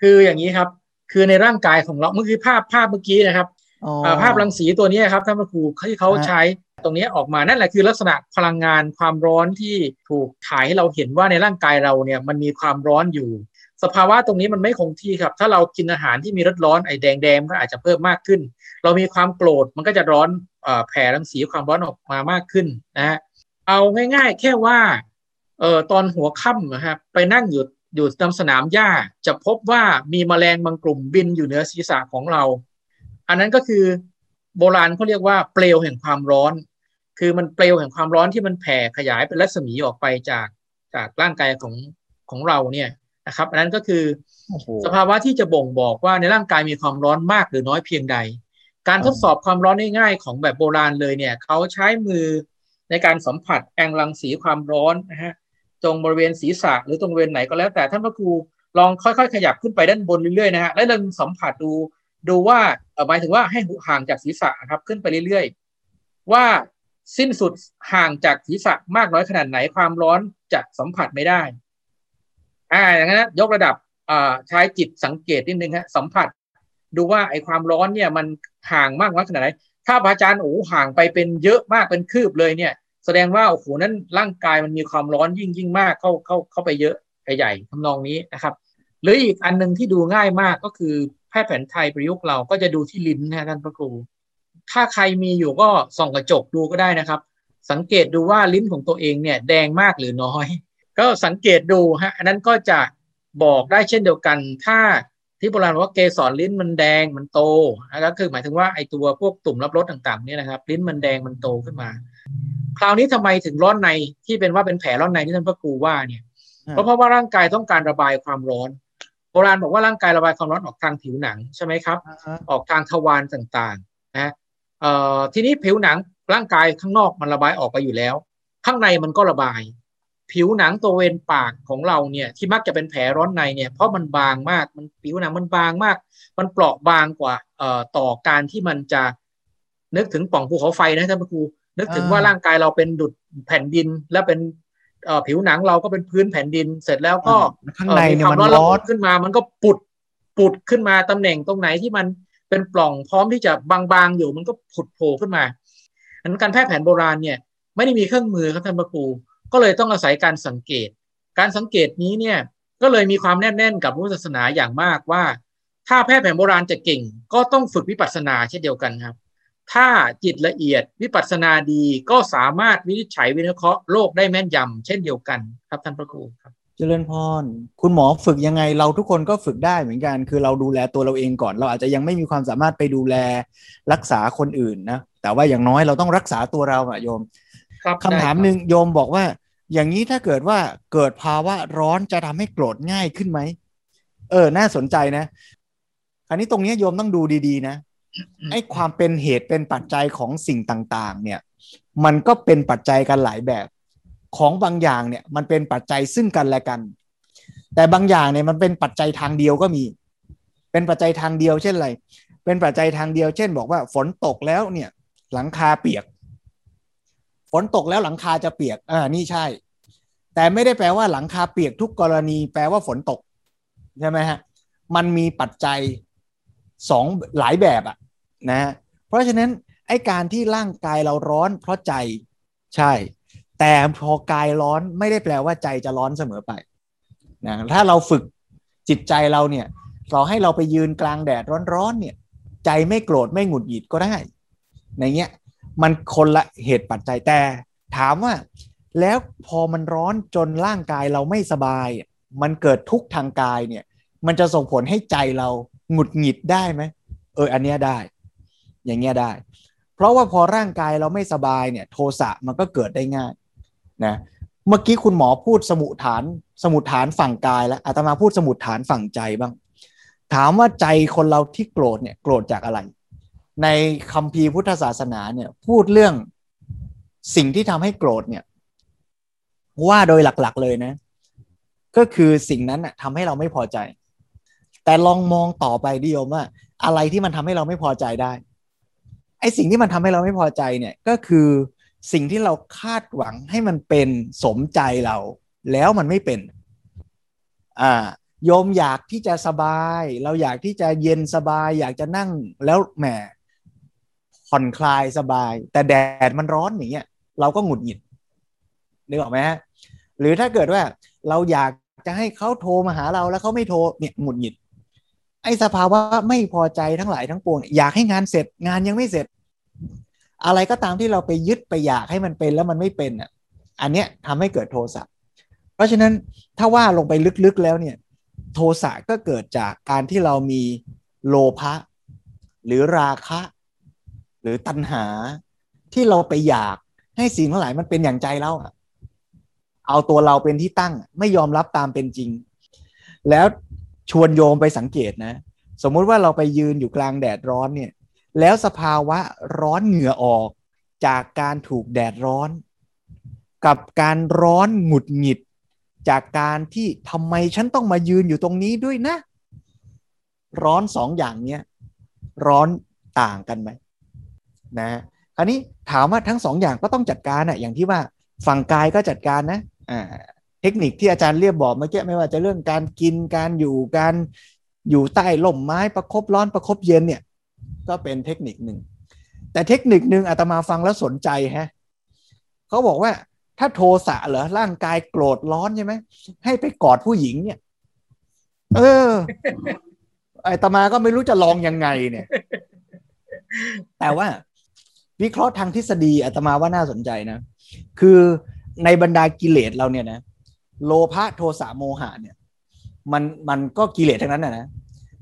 คืออย่างนี้ครับ คือในร่างกายของเราเมื่อกี้ภาพภาพเมื่อกี้นะครับอ๋ออ่าภาพรังสีตัวนี้ครับท่านพระครูที่เขาฮะใช้ตรงนี้ออกมานั่นแหละคือลักษณะพลังงานความร้อนที่ถูกถ่ายให้เราเห็นว่าในร่างกายเราเนี่ยมันมีความร้อนอยู่ สภาวะตรงนี้มันไม่คงที่ครับ ถ้าเรากินอาหารที่มีรสร้อนไอ้แดงๆก็อาจจะเพิ่มมากขึ้น เรามีความโกรธมันก็จะร้อนเอ่อแผ่รังสีความร้อนออกมามากขึ้นนะฮะเอาง่ายๆ แค่ว่าเอ่อตอนหัวค่ำนะครับไปนั่งอยู่อยู่ตามสนามหญ้าจะพบว่ามีแมลงบางกลุ่มบินอยู่เหนือศีรษะของเรา อันนั้นก็คือโบราณเขาเรียกว่าเปลวแห่งความร้อน คือมันเปลวแห่งความร้อนที่มันแผ่ขยายเป็นรัศมีออกไปจากจากร่างกายของของเราเนี่ยนะครับ อันนั้นก็คือโอ้โหสภาวะที่จะบ่งบอกว่าในร่างกายมีความร้อนมากหรือน้อยเพียงใด การทดสอบความร้อนง่ายๆของแบบโบราณเลยเนี่ยเขาใช้มือในการสัมผัสแองรังสีความร้อนนะฮะตรงบริเวณศีรษะหรือตรงบริเวณไหนก็แล้วแต่ท่านพระครูลองค่อยๆ ขยับขึ้นไปด้านบนเรื่อยๆนะฮะแล้วลองสัมผัสดูดูว่าหมายถึงว่าให้ห่างจากศีรษะครับขึ้นไปเรื่อยๆ ว่าสิ้นสุดห่างจากศีรษะมากน้อยขนาดไหนความร้อนจะสัมผัสไม่ได้อ่าอย่างนั้นนะยกระดับใช้จิตสังเกตนิดนึงฮะสัมผัส ดูว่าไอ้ความร้อนเนี่ยมันห่างมากน้อยขนาดไหน ถ้าพระอาจารย์โอ้ห่างไปเป็นเยอะมากเป็นคืบเลยเนี่ย แสดงว่าโอ้โหนั้นร่างกายมันมีความร้อนยิ่งยิ่งมากเข้าเข้าเข้าไปเยอะใหญ่ทำนองนี้นะครับ หรืออีกอันหนึ่งที่ดูง่ายมากก็คือแพทย์แผนไทยประยุกต์เราก็จะดูที่ลิ้นนะท่านพระครู ถ้าใครมีอยู่ก็ส่องกระจกดูก็ได้นะครับ สังเกตดูว่าลิ้นของตัวเองเนี่ยแดงมากหรือน้อย ก็สังเกตดูฮะอันนั้นก็จะบอกได้เช่นเดียวกัน ถ้า ที่โบราณว่าเกสรลิ้นมันแดงมันโตนะครับคือหมายถึงว่าไอตัวพวกตุ่มรับรสต่างๆเนี่ยนะครับลิ้นมันแดงมันโตขึ้นมา คราวนี้ทำไมถึงร้อนในที่เป็นว่าเป็นแผลร้อนในที่ท่านพระครูว่าเนี่ยเพราะเพราะว่าร่างกายต้องการระบายความร้อนโบราณบอกว่าร่างกายระบายความร้อนออกทางผิวหนังใช่ไหมครับ ออกทางทวารต่างๆนะเอ่อทีนี้ผิวหนังร่างกายข้างนอกมันระบายออกไปอยู่แล้ว ข้างในมันก็ระบาย ผิวหนังตัวเวนปากของเราเนี่ยที่มักจะเป็นแผลร้อนในเนี่ยเพราะมันบางมากมันผิวหนังมันบางมาก มันเปราะบางกว่าเอ่อต่อการที่มันจะนึกถึงป่องภูเขาไฟนะท่านครูนึกถึงว่าร่างกายเราเป็นดุดแผ่นดินและเป็นเอ่อผิวหนังเราก็เป็นพื้นแผ่นดินเสร็จแล้วก็ข้างในเนี่ยมันควาร้อนขึ้นมา มันก็ปุดปุดขึ้นมาตำแหน่งตรงไหนที่มันเป็นปล่องพร้อมที่จะบางๆอยู่มันก็ผุดโผล่ขึ้นมาอันนั้นการแพทย์แผนโบราณเนี่ย ไม่ได้มีเครื่องมือครับท่านพระครู ก็เลยต้องอาศัยการสังเกต การสังเกตนี้เนี่ยก็เลยมีความแน่นแน่นกับพุทธศาสนาอย่างมากว่า ถ้าแพทย์แผนโบราณจะเก่ง ก็ต้องฝึกวิปัสสนาเช่นเดียวกันครับ ถ้าจิตละเอียดวิปัสสนาดีก็สามารถวินิจฉัยวิเคราะห์โรคได้แม่นยำเช่นเดียวกันครับท่านพระครูครับเจริญพร คุณหมอฝึกยังไงเราทุกคนก็ฝึกได้เหมือนกัน คือเราดูแลตัวเราเองก่อน เราอาจจะยังไม่มีความสามารถไปดูแลรักษาคนอื่นนะ แต่ว่าอย่างน้อยเราต้องรักษาตัวเราอะโยม ครับคำถามหนึ่งโยมบอกว่า อย่างนี้ถ้าเกิดว่าเกิดภาวะร้อนจะทำให้โกรธง่ายขึ้นไหมเออ น่าสนใจนะ อันนี้ตรงนี้โยมต้องดูดีๆ นะไอ้ความเป็นเหตุเป็นปัจจัยของสิ่งต่าง ๆ เนี่ย มันก็เป็นปัจจัยกันหลายแบบ ของบางอย่างเนี่ย มันเป็นปัจจัยซึ่งกันและกัน แต่บางอย่างเนี่ยมันเป็นปัจจัยทางเดียวก็มี เป็นปัจจัยทางเดียวเช่นอะไร เป็นปัจจัยทางเดียว เช่น บอกว่าฝนตกแล้วเนี่ย หลังคาเปียก ฝนตกแล้วหลังคาจะเปียกอ่านี่ใช่ แต่ไม่ได้แปลว่าหลังคาเปียกทุกกรณี แปลว่าฝนตกใช่ไหมฮะมันมีปัจจัยสองหลายแบบอะนะเพราะฉะนั้นไอ้การที่ร่างกายเราร้อนเพราะใจใช่ แต่พอกายร้อนไม่ได้แปลว่าใจจะร้อนเสมอไปนะถ้าเราฝึกจิตใจเราเนี่ย เราให้เราไปยืนกลางแดดร้อนๆเนี่ย ใจไม่โกรธไม่หงุดหงิดก็ได้ในเงี้ย มันคนละเหตุปัจจัยแต่ ถามว่า แล้วพอมันร้อนจนร่างกายเราไม่สบาย มันเกิดทุกข์ทางกายเนี่ย มันจะส่งผลให้ใจเราหงุดหงิดได้ไหมเอออันเนี้ยได้ อย่างเงี้ยได้ เพราะว่าพอร่างกายเราไม่สบายเนี่ย โทสะมันก็เกิดได้ง่ายนะเมื่อกี้คุณหมอพูดสมุฐานสมุฐานฝั่งกายแล้วอาตมาพูดสมุฐานฝั่งใจบ้าง ถามว่าใจคนเราที่โกรธเนี่ยโกรธจากอะไร ในคัมภีร์พุทธศาสนาเนี่ยพูดเรื่องสิ่งที่ทำให้โกรธเนี่ย ว่าโดยหลักๆเลยนะ ก็คือสิ่งนั้นน่ะทำให้เราไม่พอใจ แต่ลองมองต่อไปดิโยมว่า อะไรที่มันทำให้เราไม่พอใจได้ไอสิ่งที่มันทำให้เราไม่พอใจเนี่ยก็คือสิ่งที่เราคาดหวังให้มันเป็นสมใจเรา แล้วมันไม่เป็นอ่าโยมอยากที่จะสบาย เราอยากที่จะเย็นสบาย อยากจะนั่งแล้วแหม ผ่อนคลายสบาย แต่แดดมันร้อนอย่างเงี้ยเราก็หงุดหงิดนึกออกไหมฮะหรือถ้าเกิดว่าเราอยากจะให้เขาโทรมาหาเราแล้วเขาไม่โทรเนี่ยหงุดหงิด ไอ้สภาวะไม่พอใจทั้งหลายทั้งปวง อยากให้งานเสร็จงานยังไม่เสร็จ อะไรก็ตามที่เราไปยึดไปอยากให้มันเป็นแล้วมันไม่เป็นอะอันเนี้ยทำให้เกิดโทสะเพราะฉะนั้นถ้าว่าลงไปลึกๆแล้วเนี่ย โทสะก็เกิดจากการที่เรามีโลภะหรือราคะ รือตัณหาที่เราไปอยากให้สิ่งทั้งหลายมันเป็นอย่างใจเราเอาตัวเราเป็นที่ตั้ง ไม่ยอมรับตามเป็นจริง แล้วชวนโยมไปสังเกตนะ สมมุติว่าเราไปยืนอยู่กลางแดดร้อนเนี่ย แล้วสภาวะร้อนเหงื่อออกจากการถูกแดดร้อน กับการร้อนหงุดหงิด จากการที่ทำไมฉันต้องมายืนอยู่ตรงนี้ด้วยนะ ร้อนสองอย่างเนี้ยร้อนต่างกันไหม นะคราวนี้ถามว่าทั้งสองอย่างก็ต้องจัดการอะอย่างที่ว่าฝั่งกายก็จัดการนะอ่าเทคนิคที่อาจารย์เรียบบอกเมื่อกี้ไม่ว่าจะเรื่องการกินการอยู่การอยู่ใต้ล่มไม้ประคบร้อนประคบเย็นเนี่ยก็เป็นเทคนิคหนึ่งแต่เทคนิคหนึ่งอาตมาฟังแล้วสนใจฮะเขาบอกว่าถ้าโทสะเหรอร่างกายโกรธร้อนใช่ไหมให้ไปกอดผู้หญิงเนี่ย เอออาตมาก็ไม่รู้จะลองยังไงเนี่ย แต่ว่า วิเคราะห์ทางทฤษฎีอาตมาว่าน่าสนใจนะ คือในบรรดากิเลสเราเนี่ยนะโลภะโทสะโมหะเนี่ย มันมันก็กิเลสทั้งนั้นนะนะ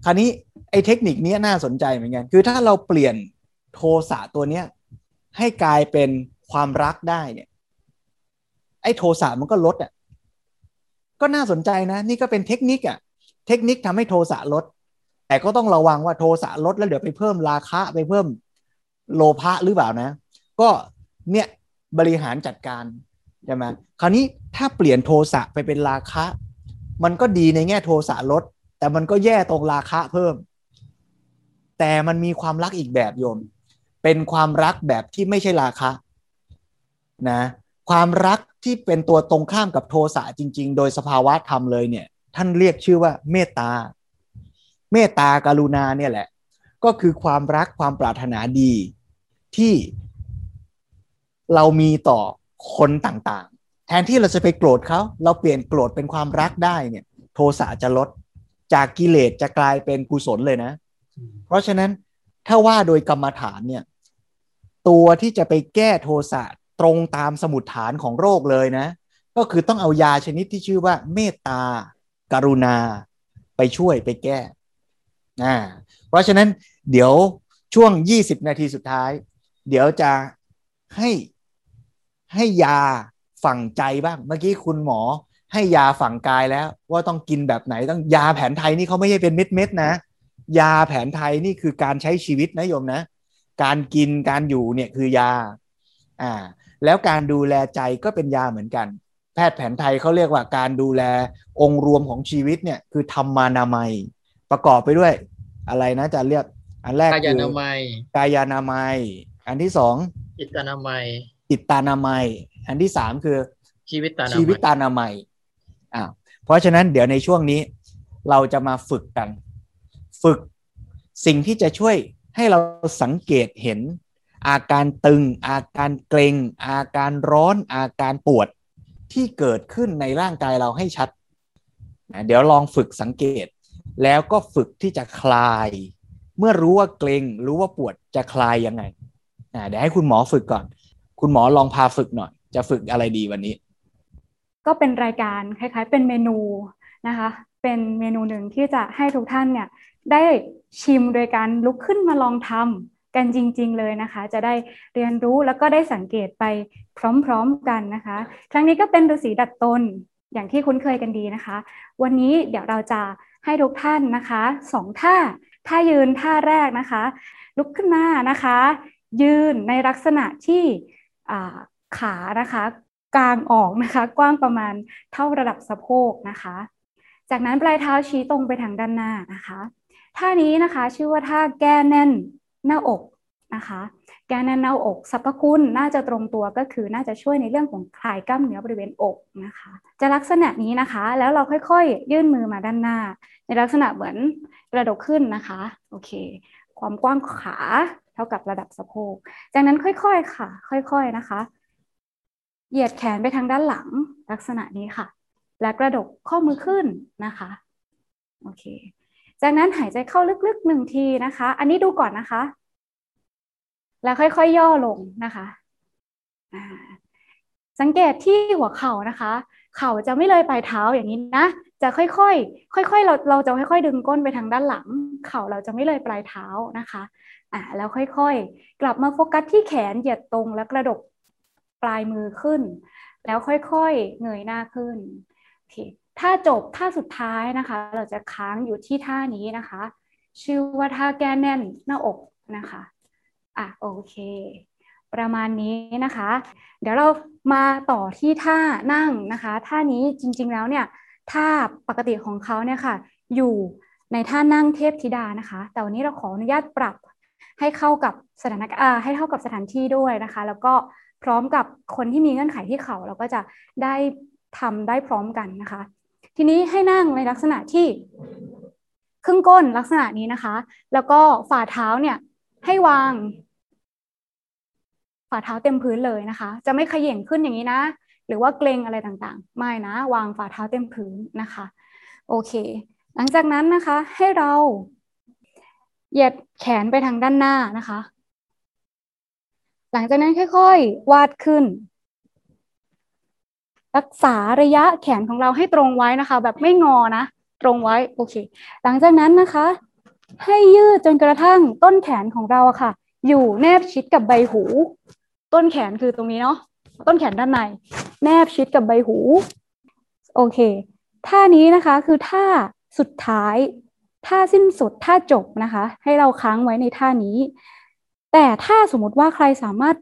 คราวนี้ไอ้เทคนิคนี้น่าสนใจเหมือนกัน คือถ้าเราเปลี่ยนโทสะตัวเนี้ยให้กลายเป็นความรักได้เนี่ย ไอ้โทสะมันก็ลดอะก็น่าสนใจนะ นี่ก็เป็นเทคนิคอะ เทคนิคทำให้โทสะลด แต่ก็ต้องระวังว่าโทสะลดแล้วเดี๋ยวไปเพิ่มราคะไปเพิ่ม โลภะหรือเปล่านะ ก็เนี่ยบริหารจัดการใช่ไหมคราวนี้ถ้าเปลี่ยนโทสะไปเป็นราคะ มันก็ดีในแง่โทสะลด แต่มันก็แย่ตรงราคะเพิ่ม แต่มันมีความรักอีกแบบโยม เป็นความรักแบบที่ไม่ใช่ราคะนะความรักที่เป็นตัวตรงข้ามกับโทสะจริง ๆ โดยสภาวะธรรมเลยเนี่ย ท่านเรียกชื่อว่าเมตตา เมตตากรุณาเนี่ยแหละ ก็คือความรักความปรารถนาดี ที่เรามีต่อคนต่างๆ แทนที่เราจะไปโกรธเขาเราเปลี่ยนโกรธเป็นความรักได้เนี่ย โทสะจะลดจากกิเลสจะกลายเป็นกุศลเลยนะ เพราะฉะนั้นถ้าว่าโดยกรรมฐานเนี่ย ตัวที่จะไปแก้โทสะตรงตามสมุดฐานของโรคเลยนะ ก็คือต้องเอายาชนิดที่ชื่อว่า เมตตากรุณา ไปช่วยไปแก้อ่าเพราะฉะนั้นเดี๋ยวช่วง 20 นาทีสุดท้าย เดี๋ยวจะให้ให้ยาฝังใจบ้าง เมื่อกี้คุณหมอให้ยาฝังกายแล้ว ว่าต้องกินแบบไหนต้องยาแผนไทยนี่เขาไม่ใช่เป็นเม็ดเม็ดนะ ยาแผนไทยนี่คือการใช้ชีวิตนะโยมนะ การกินการอยู่เนี่ยคือยาอ่าแล้วการดูแลใจก็เป็นยาเหมือนกัน แพทย์แผนไทยเขาเรียกว่าการดูแลองค์รวมของชีวิตเนี่ยคือธรรมานามัย ประกอบไปด้วย อะไรนะจะเรียกอันแรกกายคือนามัยกายานามัย อันที่สองจิตนามัยจิตตานามัย อันที่สามคือ ชีวิตตานาชีวิตมัยตานามัยอ่าเพราะฉะนั้นเดี๋ยวในช่วงนี้ เราจะมาฝึกกัน ฝึกสิ่งที่จะช่วยให้เราสังเกตเห็น อาการตึง อาการเกร็ง อาการร้อน อาการปวดที่เกิดขึ้นในร่างกายเราให้ชัดนะเดี๋ยวลองฝึกสังเกต แล้วก็ฝึกที่จะคลาย เมื่อรู้ว่าเกร็งรู้ว่าปวดจะคลายยังไงอ่า เดี๋ยวให้คุณหมอฝึกก่อน คุณหมอลองพาฝึกหน่อย จะฝึกอะไรดีวันนี้ ก็เป็นรายการคล้ายๆ เป็นเมนูนะคะ เป็นเมนูหนึ่งที่จะให้ทุกท่านเนี่ยได้ชิมโดยการลุกขึ้นมาลองทำกันจริง ๆ เลยนะคะ จะได้เรียนรู้แล้วก็ได้สังเกตไปพร้อมๆกันนะคะ ครั้งนี้ก็เป็นฤาษีดัดตนอย่างที่คุ้นเคยกันดีนะคะ วันนี้เดี๋ยวเราจะให้ทุกท่านนะคะสองท่าท่ายืนท่าแรกนะคะ ลุกขึ้นมานะคะ ยืนในลักษณะที่ขานะคะกางออกนะคะ กว้างประมาณเท่าระดับสะโพกนะคะ จากนั้นปลายเท้าชี้ตรงไปทางด้านหน้านะคะท่านี้นะคะชื่อว่าท่าแก้แน่นหน้าอกนะคะ แก้แน่นหน้าอกสรรพคุณน่าจะตรงตัวก็คือน่าจะช่วยในเรื่องของคลายกล้ามเนื้อบริเวณอกนะคะ จะลักษณะนี้นะคะ แล้วเราค่อยๆ ยื่นมือมาด้านหน้า ในลักษณะเหมือนกระดกขึ้นนะคะโอเค ความกว้างขา เท่ากับระดับสะโพก จากนั้นค่อยๆค่ะ ค่อยๆนะคะ เหยียดแขนไปทางด้านหลังลักษณะนี้ค่ะ และกระดกข้อมือขึ้นนะคะโอเค จากนั้นหายใจเข้าลึกๆหนึ่งทีนะคะ อันนี้ดูก่อนนะคะ แล้วค่อยๆย่อลงนะคะสังเกตที่หัวเข่านะคะ เข่าจะไม่เลยปลายเท้าอย่างนี้นะ จะค่อยๆ ค่อยๆ เราเราจะค่อยๆ ดึงก้นไปทางด้านหลัง เข่าเราจะไม่เลยปลายเท้านะคะ อ่าแล้วค่อยๆ กลับมาโฟกัสที่แขนเหยียดตรงแล้วกระดกปลายมือขึ้น แล้วค่อยๆ เงยหน้าขึ้นโอเคถ้าจบท่าสุดท้ายนะคะ เราจะค้างอยู่ที่ท่านี้นะคะ ชื่อว่าท่าแก้แน่นหน้าอกนะคะอะโอเค ประมาณนี้นะคะ เดี๋ยวเรามาต่อที่ท่านั่งนะคะ ท่านี้จริงๆแล้วเนี่ยท่าปกติของเขาเนี่ยค่ะ อยู่ในท่านั่งเทพธิดานะคะ แต่วันนี้เราขออนุญาตปรับ ให้เข้ากับสถานการณ์ให้เข้ากับสถานที่ด้วยนะคะ แล้วก็พร้อมกับคนที่มีเงื่อนไขที่เขาเราก็จะได้ทำได้พร้อมกันนะคะ ทีนี้ให้นั่งในลักษณะที่ครึ่งก้นลักษณะนี้นะคะ แล้วก็ฝ่าเท้าเนี่ยให้วาง ฝ่าเท้าเต็มพื้นเลยนะคะ จะไม่ขย่งขึ้นอย่างนี้นะ หรือว่าเกรงอะไรต่างๆ ไม่นะ วางฝ่าเท้าเต็มพื้นนะคะ โอเค หลังจากนั้นนะคะให้เรา เหยียดแขนไปทางด้านหน้านะคะ หลังจากนั้นค่อยๆ วาดขึ้น รักษาระยะแขนของเราให้ตรงไว้นะคะ แบบไม่งอนะ ตรงไว้โอเค หลังจากนั้นนะคะ ให้ยืดจนกระทั่งต้นแขนของเราค่ะ อยู่แนบชิดกับใบหู ต้นแขนคือตรงนี้เนาะต้นแขนด้านใน แนบชิดกับใบหู โอเคท่านี้นะคะคือท่าสุดท้าย ท่าสิ้นสุดท่าจบนะคะ ให้เราค้างไว้ในท่านี้ แต่ถ้าสมมติว่าใครสามารถ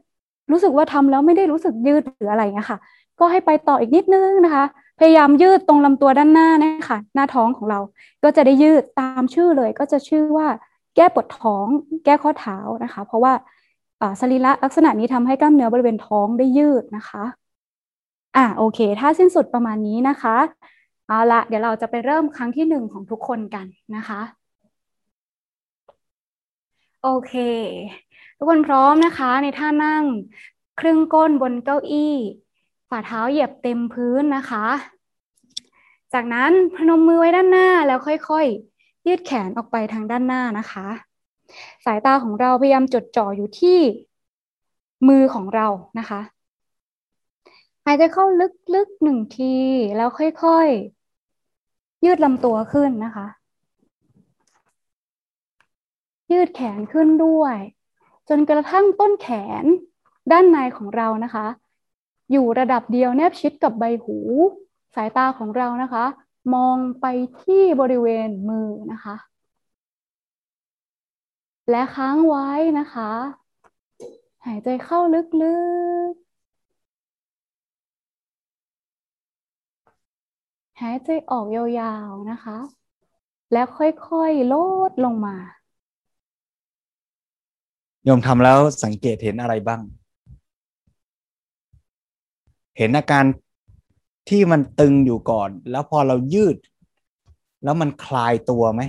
รู้สึกว่าทำแล้วไม่ได้รู้สึกยืดหรืออะไรเงี้ยค่ะ ก็ให้ไปต่ออีกนิดนึงนะคะ พยายามยืดตรงลำตัวด้านหน้านะคะหน้าท้องของเรา ก็จะได้ยืดตามชื่อเลย ก็จะชื่อว่าแก้ปวดท้อง แก้ข้อเท้านะคะ เพราะว่าสรีระลักษณะนี้ทำให้กล้ามเนื้อบริเวณท้องได้ยืดนะคะ อ่าโอเค ถ้าสิ้นสุดประมาณนี้นะคะ เอาละเดี๋ยวเราจะไปเริ่มครั้งที่หนึ่งของทุกคนกันนะคะ โอเค ทุกคนพร้อมนะคะ ในท่านั่งครึ่งก้นบนเก้าอี้ ฝ่าเท้าเหยียบเต็มพื้นนะคะ จากนั้นพนมมือไว้ด้านหน้าแล้วค่อยๆ ยืดแขนออกไปทางด้านหน้านะคะ สายตาของเราพยายามจดจ่ออยู่ที่มือของเรานะคะหายใจเข้าลึกๆหนึ่งที แล้วค่อยๆ ยืดลำตัวขึ้นนะคะ ยืดแขนขึ้นด้วย จนกระทั่งต้นแขนด้านในของเรานะคะ อยู่ระดับเดียวแนบชิดกับใบหู สายตาของเรานะคะ มองไปที่บริเวณมือนะคะ และค้างไว้นะคะ หายใจเข้าลึกๆ หายใจออกยาวๆนะคะ แล้วค่อยๆลดลงมาโยมทำแล้วสังเกตเห็นอะไรบ้าง เห็นอาการที่มันตึงอยู่ก่อน แล้วพอเรายืด แล้วมันคลายตัวไหม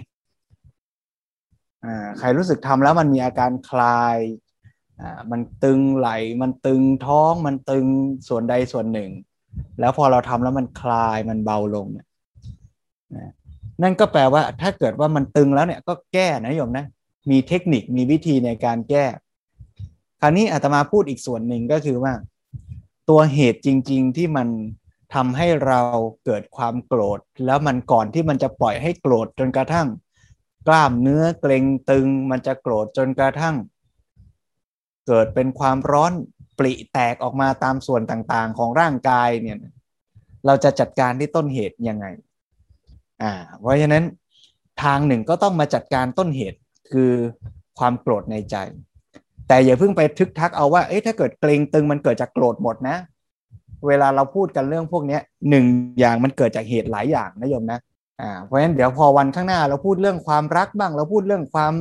อ่าใครรู้สึกทำแล้วมันมีอาการคลายอ่ามันตึงไหล มันตึงท้อง มันตึงส่วนใดส่วนหนึ่ง แล้วพอเราทำแล้วมันคลายมันเบาลงเนี่ยนั่นก็แปลว่าถ้าเกิดว่ามันตึงแล้วเนี่ยก็แก้นะโยมนะ มีเทคนิคมีวิธีในการแก้ คราวนี้อาตมาพูดอีกส่วนหนึ่งก็คือว่า ตัวเหตุจริง ๆที่มันทำให้เราเกิดความโกรธ แล้วมันก่อนที่มันจะปล่อยให้โกรธจนกระทั่ง กล้ามเนื้อเกร็งตึง มันจะโกรธจนกระทั่ง เกิดเป็นความร้อน ปริแตกออกมาตามส่วนต่างๆ ของร่างกายเนี่ยเราจะจัดการที่ต้นเหตุยังไงอ่าเพราะฉะนั้นทางหนึ่งก็ต้องมาจัดการต้นเหตุคือความโกรธในใจ แต่อย่าเพิ่งไปทึกทักเอาว่าเอ๊ะถ้าเกิดเกรงตึงมันเกิดจากโกรธหมดนะ เวลาเราพูดกันเรื่องพวกนี้หนึ่งอย่างมันเกิดจากเหตุหลายอย่างนะโยมนะอ่าเพราะฉะนั้นเดี๋ยวพอวันข้างหน้าเราพูดเรื่องความรักบ้าง เราพูดเรื่องความ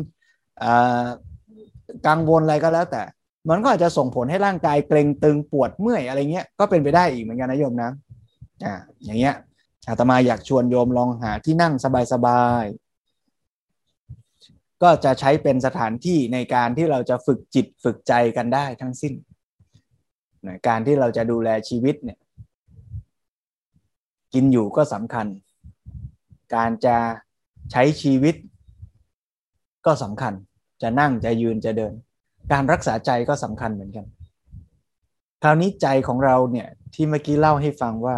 กังวลอะไรก็แล้วแต่ มันก็อาจจะส่งผลให้ร่างกายเกร็งตึงปวดเมื่อยอะไรเงี้ยก็เป็นไปได้อีกเหมือนกันนะโยมนะอ่าอย่างเงี้ยอาตมาอยากชวนโยมลองหาที่นั่งสบายๆก็จะใช้เป็นสถานที่ในการที่เราจะฝึกจิตฝึกใจกันได้ทั้งสิ้นการที่เราจะดูแลชีวิตเนี่ย กินอยู่ก็สำคัญ การจะใช้ชีวิตก็สำคัญ จะนั่งจะยืนจะเดิน การรักษาใจก็สำคัญเหมือนกัน คราวนี้ใจของเราเนี่ยที่เมื่อกี้เล่าให้ฟังว่า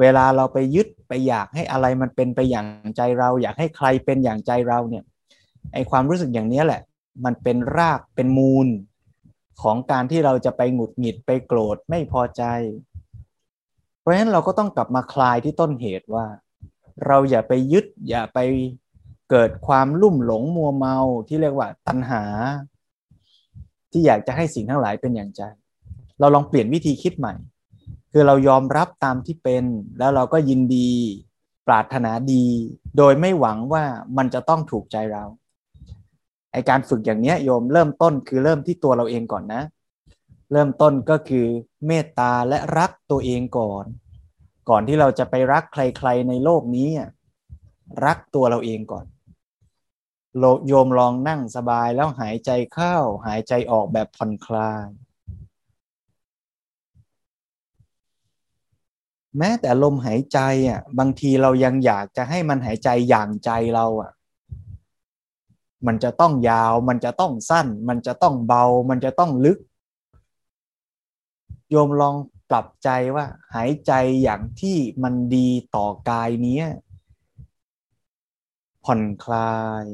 เวลาเราไปยึดไปอยากให้อะไรมันเป็นไปอย่างใจเรา อยากให้ใครเป็นอย่างใจเราเนี่ยไอความรู้สึกอย่างนี้แหละ มันเป็นรากเป็นมูลของการที่เราจะไปหงุดหงิดไปโกรธไม่พอใจ เพราะฉะนั้นเราก็ต้องกลับมาคลายที่ต้นเหตุว่า เราอย่าไปยึดอย่าไปเกิดความลุ่มหลงมัวเมาที่เรียกว่าตัณหา ที่อยากจะให้สิ่งทั้งหลายเป็นอย่างใจ เราลองเปลี่ยนวิธีคิดใหม่ คือเรายอมรับตามที่เป็น แล้วเราก็ยินดี ปรารถนาดี โดยไม่หวังว่ามันจะต้องถูกใจเราไอการฝึกอย่างนี้โยมเริ่มต้นคือเริ่มที่ตัวเราเองก่อนนะ เริ่มต้นก็คือเมตตาและรักตัวเองก่อน ก่อนที่เราจะไปรักใครๆในโลกนี้ รักตัวเราเองก่อน โยมลองนั่งสบายแล้วหายใจเข้า หายใจออกแบบผ่อนคลาย แม้แต่ลมหายใจอะ บางทีเรายังอยากจะให้มันหายใจอย่างใจเราอะ มันจะต้องยาว มันจะต้องสั้น มันจะต้องเบา มันจะต้องลึก โยมลองปรับใจว่า หายใจอย่างที่มันดีต่อกายนี้ผ่อนคลาย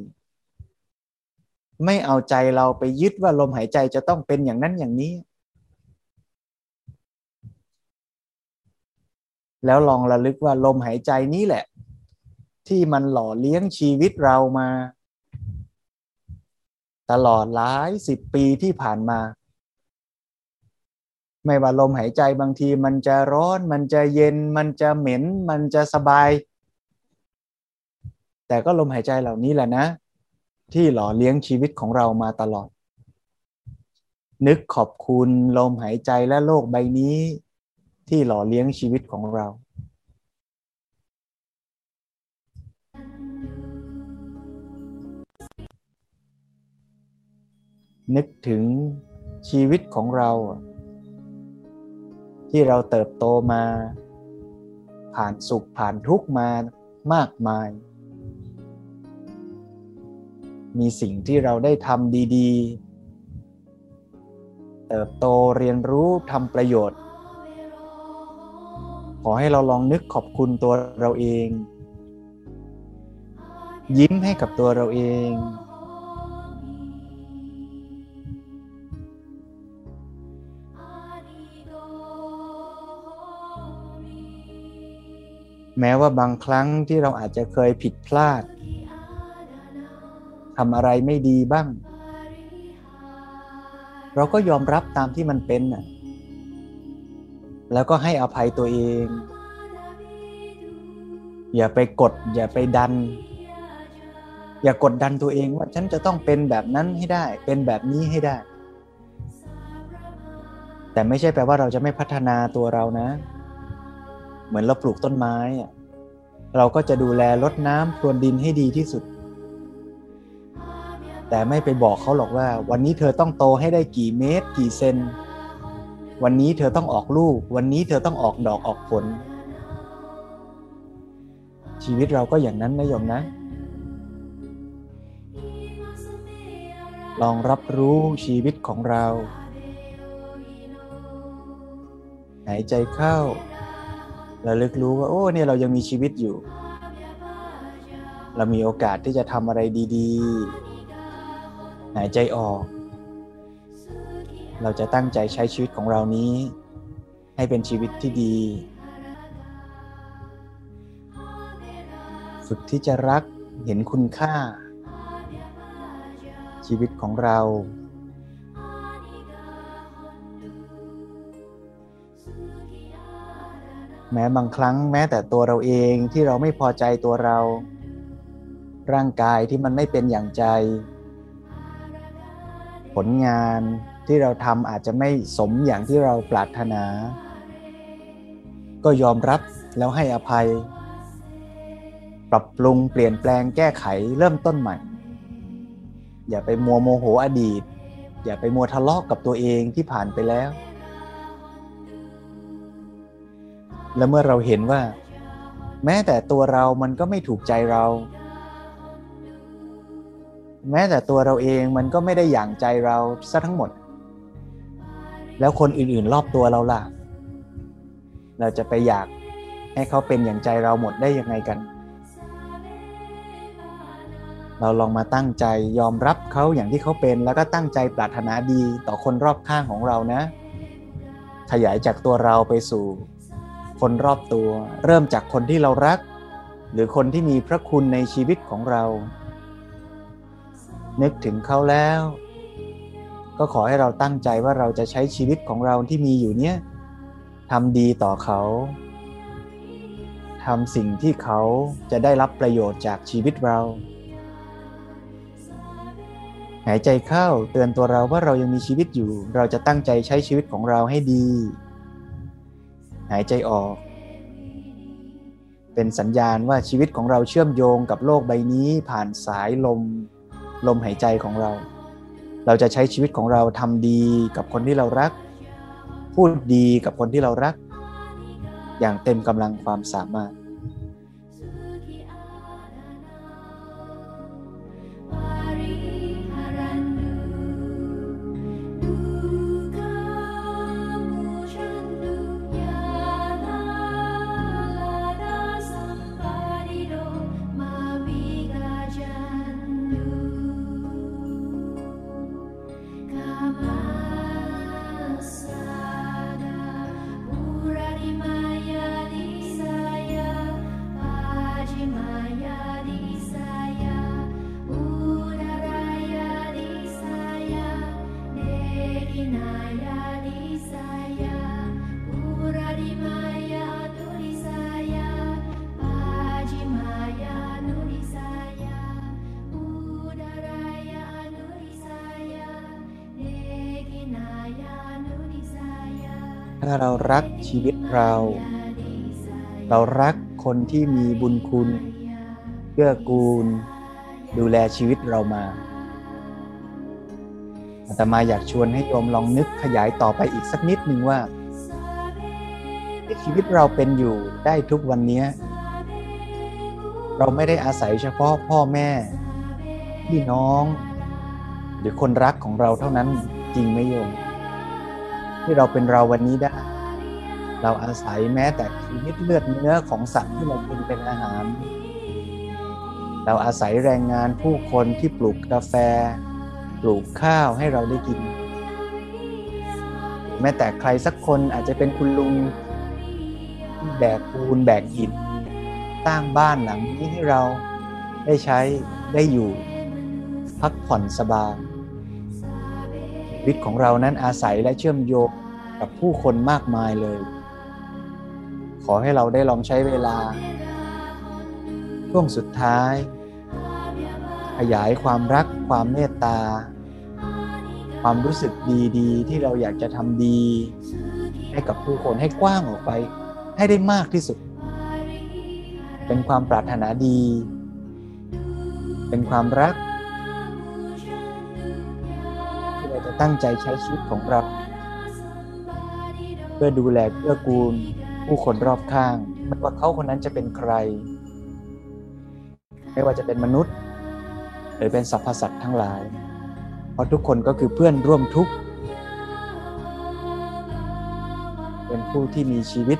ไม่เอาใจเราไปยึดว่าลมหายใจจะต้องเป็นอย่างนั้นอย่างนี้ แล้วลองระลึกว่าลมหายใจนี้แหละ ที่มันหล่อเลี้ยงชีวิตเรามา ตลอดหลายสิบปีที่ผ่านมา ไม่ว่าลมหายใจบางทีมันจะร้อน มันจะเย็น มันจะเหม็น มันจะสบาย แต่ก็ลมหายใจเหล่านี้แหละนะ ที่หล่อเลี้ยงชีวิตของเรามาตลอด นึกขอบคุณลมหายใจและโลกใบนี้ที่หล่อเลี้ยงชีวิตของเรา นึกถึงชีวิตของเรา ที่เราเติบโตมา ผ่านสุขผ่านทุกข์มามากมาย มีสิ่งที่เราได้ทำดีๆ เติบโตเรียนรู้ทำประโยชน์ ขอให้เราลองนึกขอบคุณตัวเราเอง ยิ้มให้กับตัวเราเอง แม้ว่าบางครั้งที่เราอาจจะเคยผิดพลาด ทำอะไรไม่ดีบ้าง เราก็ยอมรับตามที่มันเป็นน่ะแล้วก็ให้อภัยตัวเอง อย่าไปกด อย่าไปดัน อย่ากดดันตัวเองว่าฉันจะต้องเป็นแบบนั้นให้ได้ เป็นแบบนี้ให้ได้ แต่ไม่ใช่แปลว่าเราจะไม่พัฒนาตัวเรานะ เหมือนเราปลูกต้นไม้อะเราก็จะดูแลรดน้ำพรวนดินให้ดีที่สุด แต่ไม่ไปบอกเขาหรอกว่า วันนี้เธอต้องโตให้ได้กี่เมตร กี่เซน วันนี้เธอต้องออกลูก วันนี้เธอต้องออกดอกออกผล ชีวิตเราก็อย่างนั้นนะโยมนะ ลองรับรู้ชีวิตของเรา หายใจเข้าระลึกรู้ว่า โอ้เนี่ยเรายังมีชีวิตอยู่ เรามีโอกาสที่จะทำอะไรดี ๆ หายใจออก เราจะตั้งใจใช้ชีวิตของเรานี้ ให้เป็นชีวิตที่ดี ฝึกที่จะรักเห็นคุณค่า ชีวิตของเรา แม้บางครั้งแม้แต่ตัวเราเองที่เราไม่พอใจตัวเรา ร่างกายที่มันไม่เป็นอย่างใจ ผลงานที่เราทำอาจจะไม่สมอย่างที่เราปรารถนา ก็ยอมรับแล้วให้อภัย ปรับปรุงเปลี่ยนแปลงแก้ไขเริ่มต้นใหม่ อย่าไปมัวโมโหอดีต อย่าไปมัวทะเลาะกกับตัวเองที่ผ่านไปแล้ว และเมื่อเราเห็นว่า แม้แต่ตัวเรามันก็ไม่ถูกใจเรา แม้แต่ตัวเราเองมันก็ไม่ได้อย่างใจเราซะทั้งหมด แล้วคนอื่นๆรอบตัวเราล่ะ เราจะไปอยากให้เขาเป็นอย่างใจเราหมดได้ยังไงกัน เราลองมาตั้งใจยอมรับเขาอย่างที่เขาเป็นแล้วก็ตั้งใจปรารถนาดีต่อคนรอบข้างของเรานะ ขยายจากตัวเราไปสู่ คนรอบตัว เริ่มจากคนที่เรารัก หรือคนที่มีพระคุณในชีวิตของเรา นึกถึงเขาแล้ว ก็ขอให้เราตั้งใจว่าเราจะใช้ชีวิตของเราที่มีอยู่เนี้ยทำดีต่อเขาทำสิ่งที่เขาจะได้รับประโยชน์จากชีวิตเรา หายใจเข้าเตือนตัวเราว่าเรายังมีชีวิตอยู่ เราจะตั้งใจใช้ชีวิตของเราให้ดี หายใจออก เป็นสัญญาณว่าชีวิตของเราเชื่อมโยงกับโลกใบนี้ผ่านสายลม ลมหายใจของเรา เราจะใช้ชีวิตของเราทำดีกับคนที่เรารัก พูดดีกับคนที่เรารัก อย่างเต็มกำลังความสามารถ เรา เรารักคนที่มีบุญคุณเกื้อกูล ดูแลชีวิตเรามาอาตมาอยากชวนให้โยมลองนึกขยายต่อไปอีกสักนิดหนึ่งว่าที่ชีวิตเราเป็นอยู่ได้ทุกวันนี้ เราไม่ได้อาศัยเฉพาะพ่อแม่ พี่น้อง หรือคนรักของเราเท่านั้นจริงไหมโยม ที่เราเป็นเราวันนี้ได้ เราอาศัยแม้แต่ชีวิตเลือดเนื้อของสัตว์ที่เรากินเป็นอาหาร เราอาศัยแรงงานผู้คนที่ปลูกกาแฟ ปลูกข้าวให้เราได้กิน แม้แต่ใครสักคนอาจจะเป็นคุณลุงที่แบกปูนแบกหินสร้างบ้านหลังนี้ให้เราได้ใช้ได้อยู่ พักผ่อนสบายชีวิตของเรานั้นอาศัยและเชื่อมโยงกับผู้คนมากมายเลย ขอให้เราได้ลองใช้เวลา ช่วงสุดท้าย ขยายความรักความเมตตา ความรู้สึกดีๆ ที่เราอยากจะทำดี ให้กับผู้คนให้กว้างออกไป ให้ได้มากที่สุด เป็นความปรารถนาดี เป็นความรักที่เราจะตั้งใจใช้ชีวิตของเราเพื่อดูแลเพื่อกูล ผู้คนรอบข้างไม่ว่าเขาคนนั้นจะเป็นใคร ไม่ว่าจะเป็นมนุษย์ หรือเป็นสรรพสัตว์ทั้งหลาย เพราะทุกคนก็คือเพื่อนร่วมทุกข์เป็นผู้ที่มีชีวิต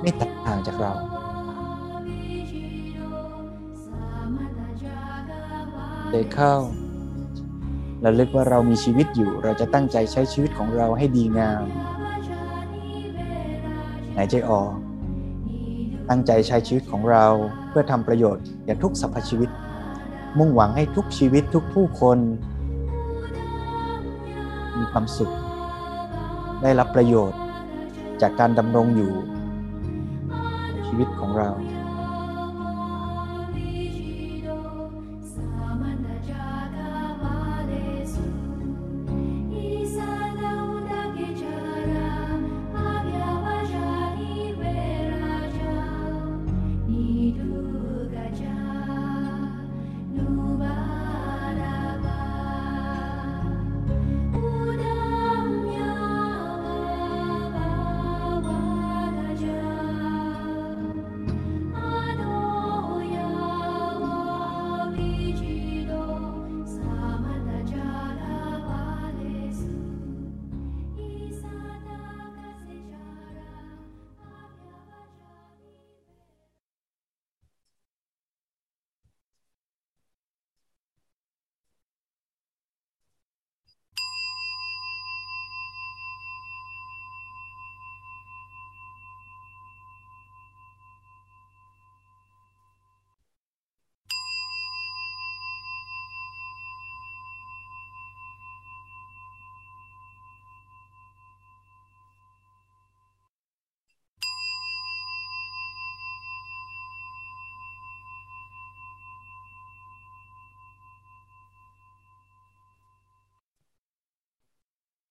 ไม่ตกต่างจากเราเดเข้าระลึกว่าเรามีชีวิตอยู่ เราจะตั้งใจใช้ชีวิตของเราให้ดีงาม หายใจออกตั้งใจใช้ชีวิตของเราเพื่อทำประโยชน์แก่ทุกสรรพชีวิต มุ่งหวังให้ทุกชีวิตทุกผู้คน มีความสุข ได้รับประโยชน์จากการดำรงอยู่ในชีวิตของเรา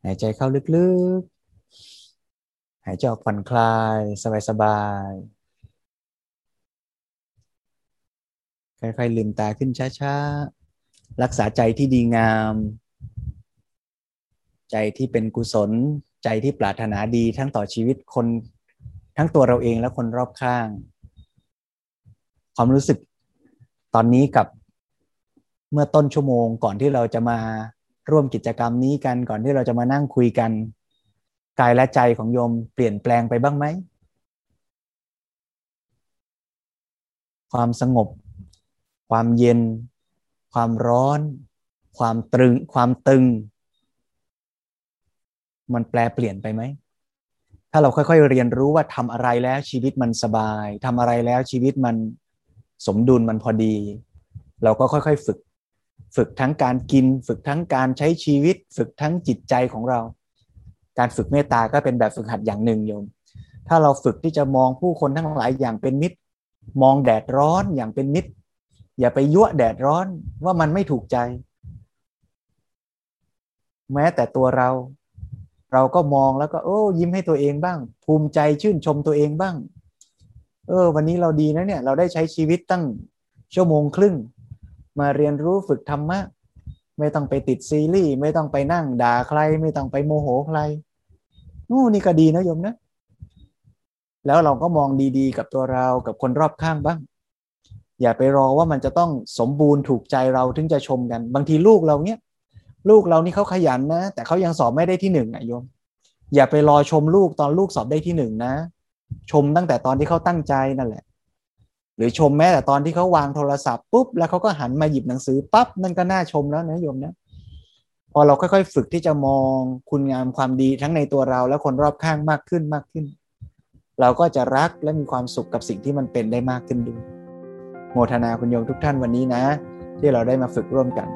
หายใจเข้าลึกๆ หายใจออกผ่อนคลาย สบายๆ ค่อยๆลืมตาขึ้นช้าๆ รักษาใจที่ดีงาม ใจที่เป็นกุศล ใจที่ปรารถนาดีทั้งต่อชีวิตคน ทั้งตัวเราเองและคนรอบข้าง ความรู้สึกตอนนี้กับเมื่อต้นชั่วโมงก่อนที่เราจะมา ร่วมกิจกรรมนี้กันก่อนที่เราจะมานั่งคุยกัน กายและใจของโยมเปลี่ยนแปลงไปบ้างไหม ความสงบ ความเย็น ความร้อน ความตรึง ความตึง มันแปลเปลี่ยนไปไหม ถ้าเราค่อยๆเรียนรู้ว่าทำอะไรแล้วชีวิตมันสบายทำอะไรแล้วชีวิตมันสมดุลมันพอดี เราก็ค่อยๆ ฝึก ฝึกทั้งการกิน ฝึกทั้งการใช้ชีวิต ฝึกทั้งจิตใจของเรา การฝึกเมตตาก็เป็นแบบฝึกหัดอย่างหนึ่งโยม ถ้าเราฝึกที่จะมองผู้คนทั้งหลายอย่างเป็นมิตร มองแดดร้อนอย่างเป็นมิตร อย่าไปยั่วแดดร้อนว่ามันไม่ถูกใจ แม้แต่ตัวเรา เราก็มองแล้วก็โอ้ยิ้มให้ตัวเองบ้าง ภูมิใจชื่นชมตัวเองบ้าง เออ วันนี้เราดีนะเนี่ย เราได้ใช้ชีวิตตั้งชั่วโมงครึ่ง มาเรียนรู้ฝึกธรรมะ ไม่ต้องไปติดซีรีส์ไม่ต้องไปนั่งด่าใคร ไม่ต้องไปโมโหใครนู่นี่ก็ดีนะโยมนะ แล้วเราก็มองดีๆ กับตัวเรากับคนรอบข้างบ้าง อย่าไปรอว่ามันจะต้องสมบูรณ์ถูกใจเราถึงจะชมกัน บางทีลูกเราเนี้ยลูกเรานี่เขาขยันนะ แต่เขายังสอบไม่ได้ที่หนึ่งอะโยม อย่าไปรอชมลูกตอนลูกสอบได้ที่หนึ่งนะ ชมตั้งแต่ตอนที่เขาตั้งใจนั่นแหละ หรือชมแม้แต่ตอนที่เขาวางโทรศัพท์ปุ๊บแล้วเขาก็หันมาหยิบหนังสือปั๊บนั่นก็น่าชมแล้วนะโยมนะพอเราค่อยๆ ฝึกที่จะมองคุณงามความดีทั้งในตัวเราและคนรอบข้างมากขึ้นมากขึ้น เราก็จะรักและมีความสุขกับสิ่งที่มันเป็นได้มากขึ้นด้วยโมทนาคุณโยมทุกท่านวันนี้นะ ที่เราได้มาฝึกร่วมกัน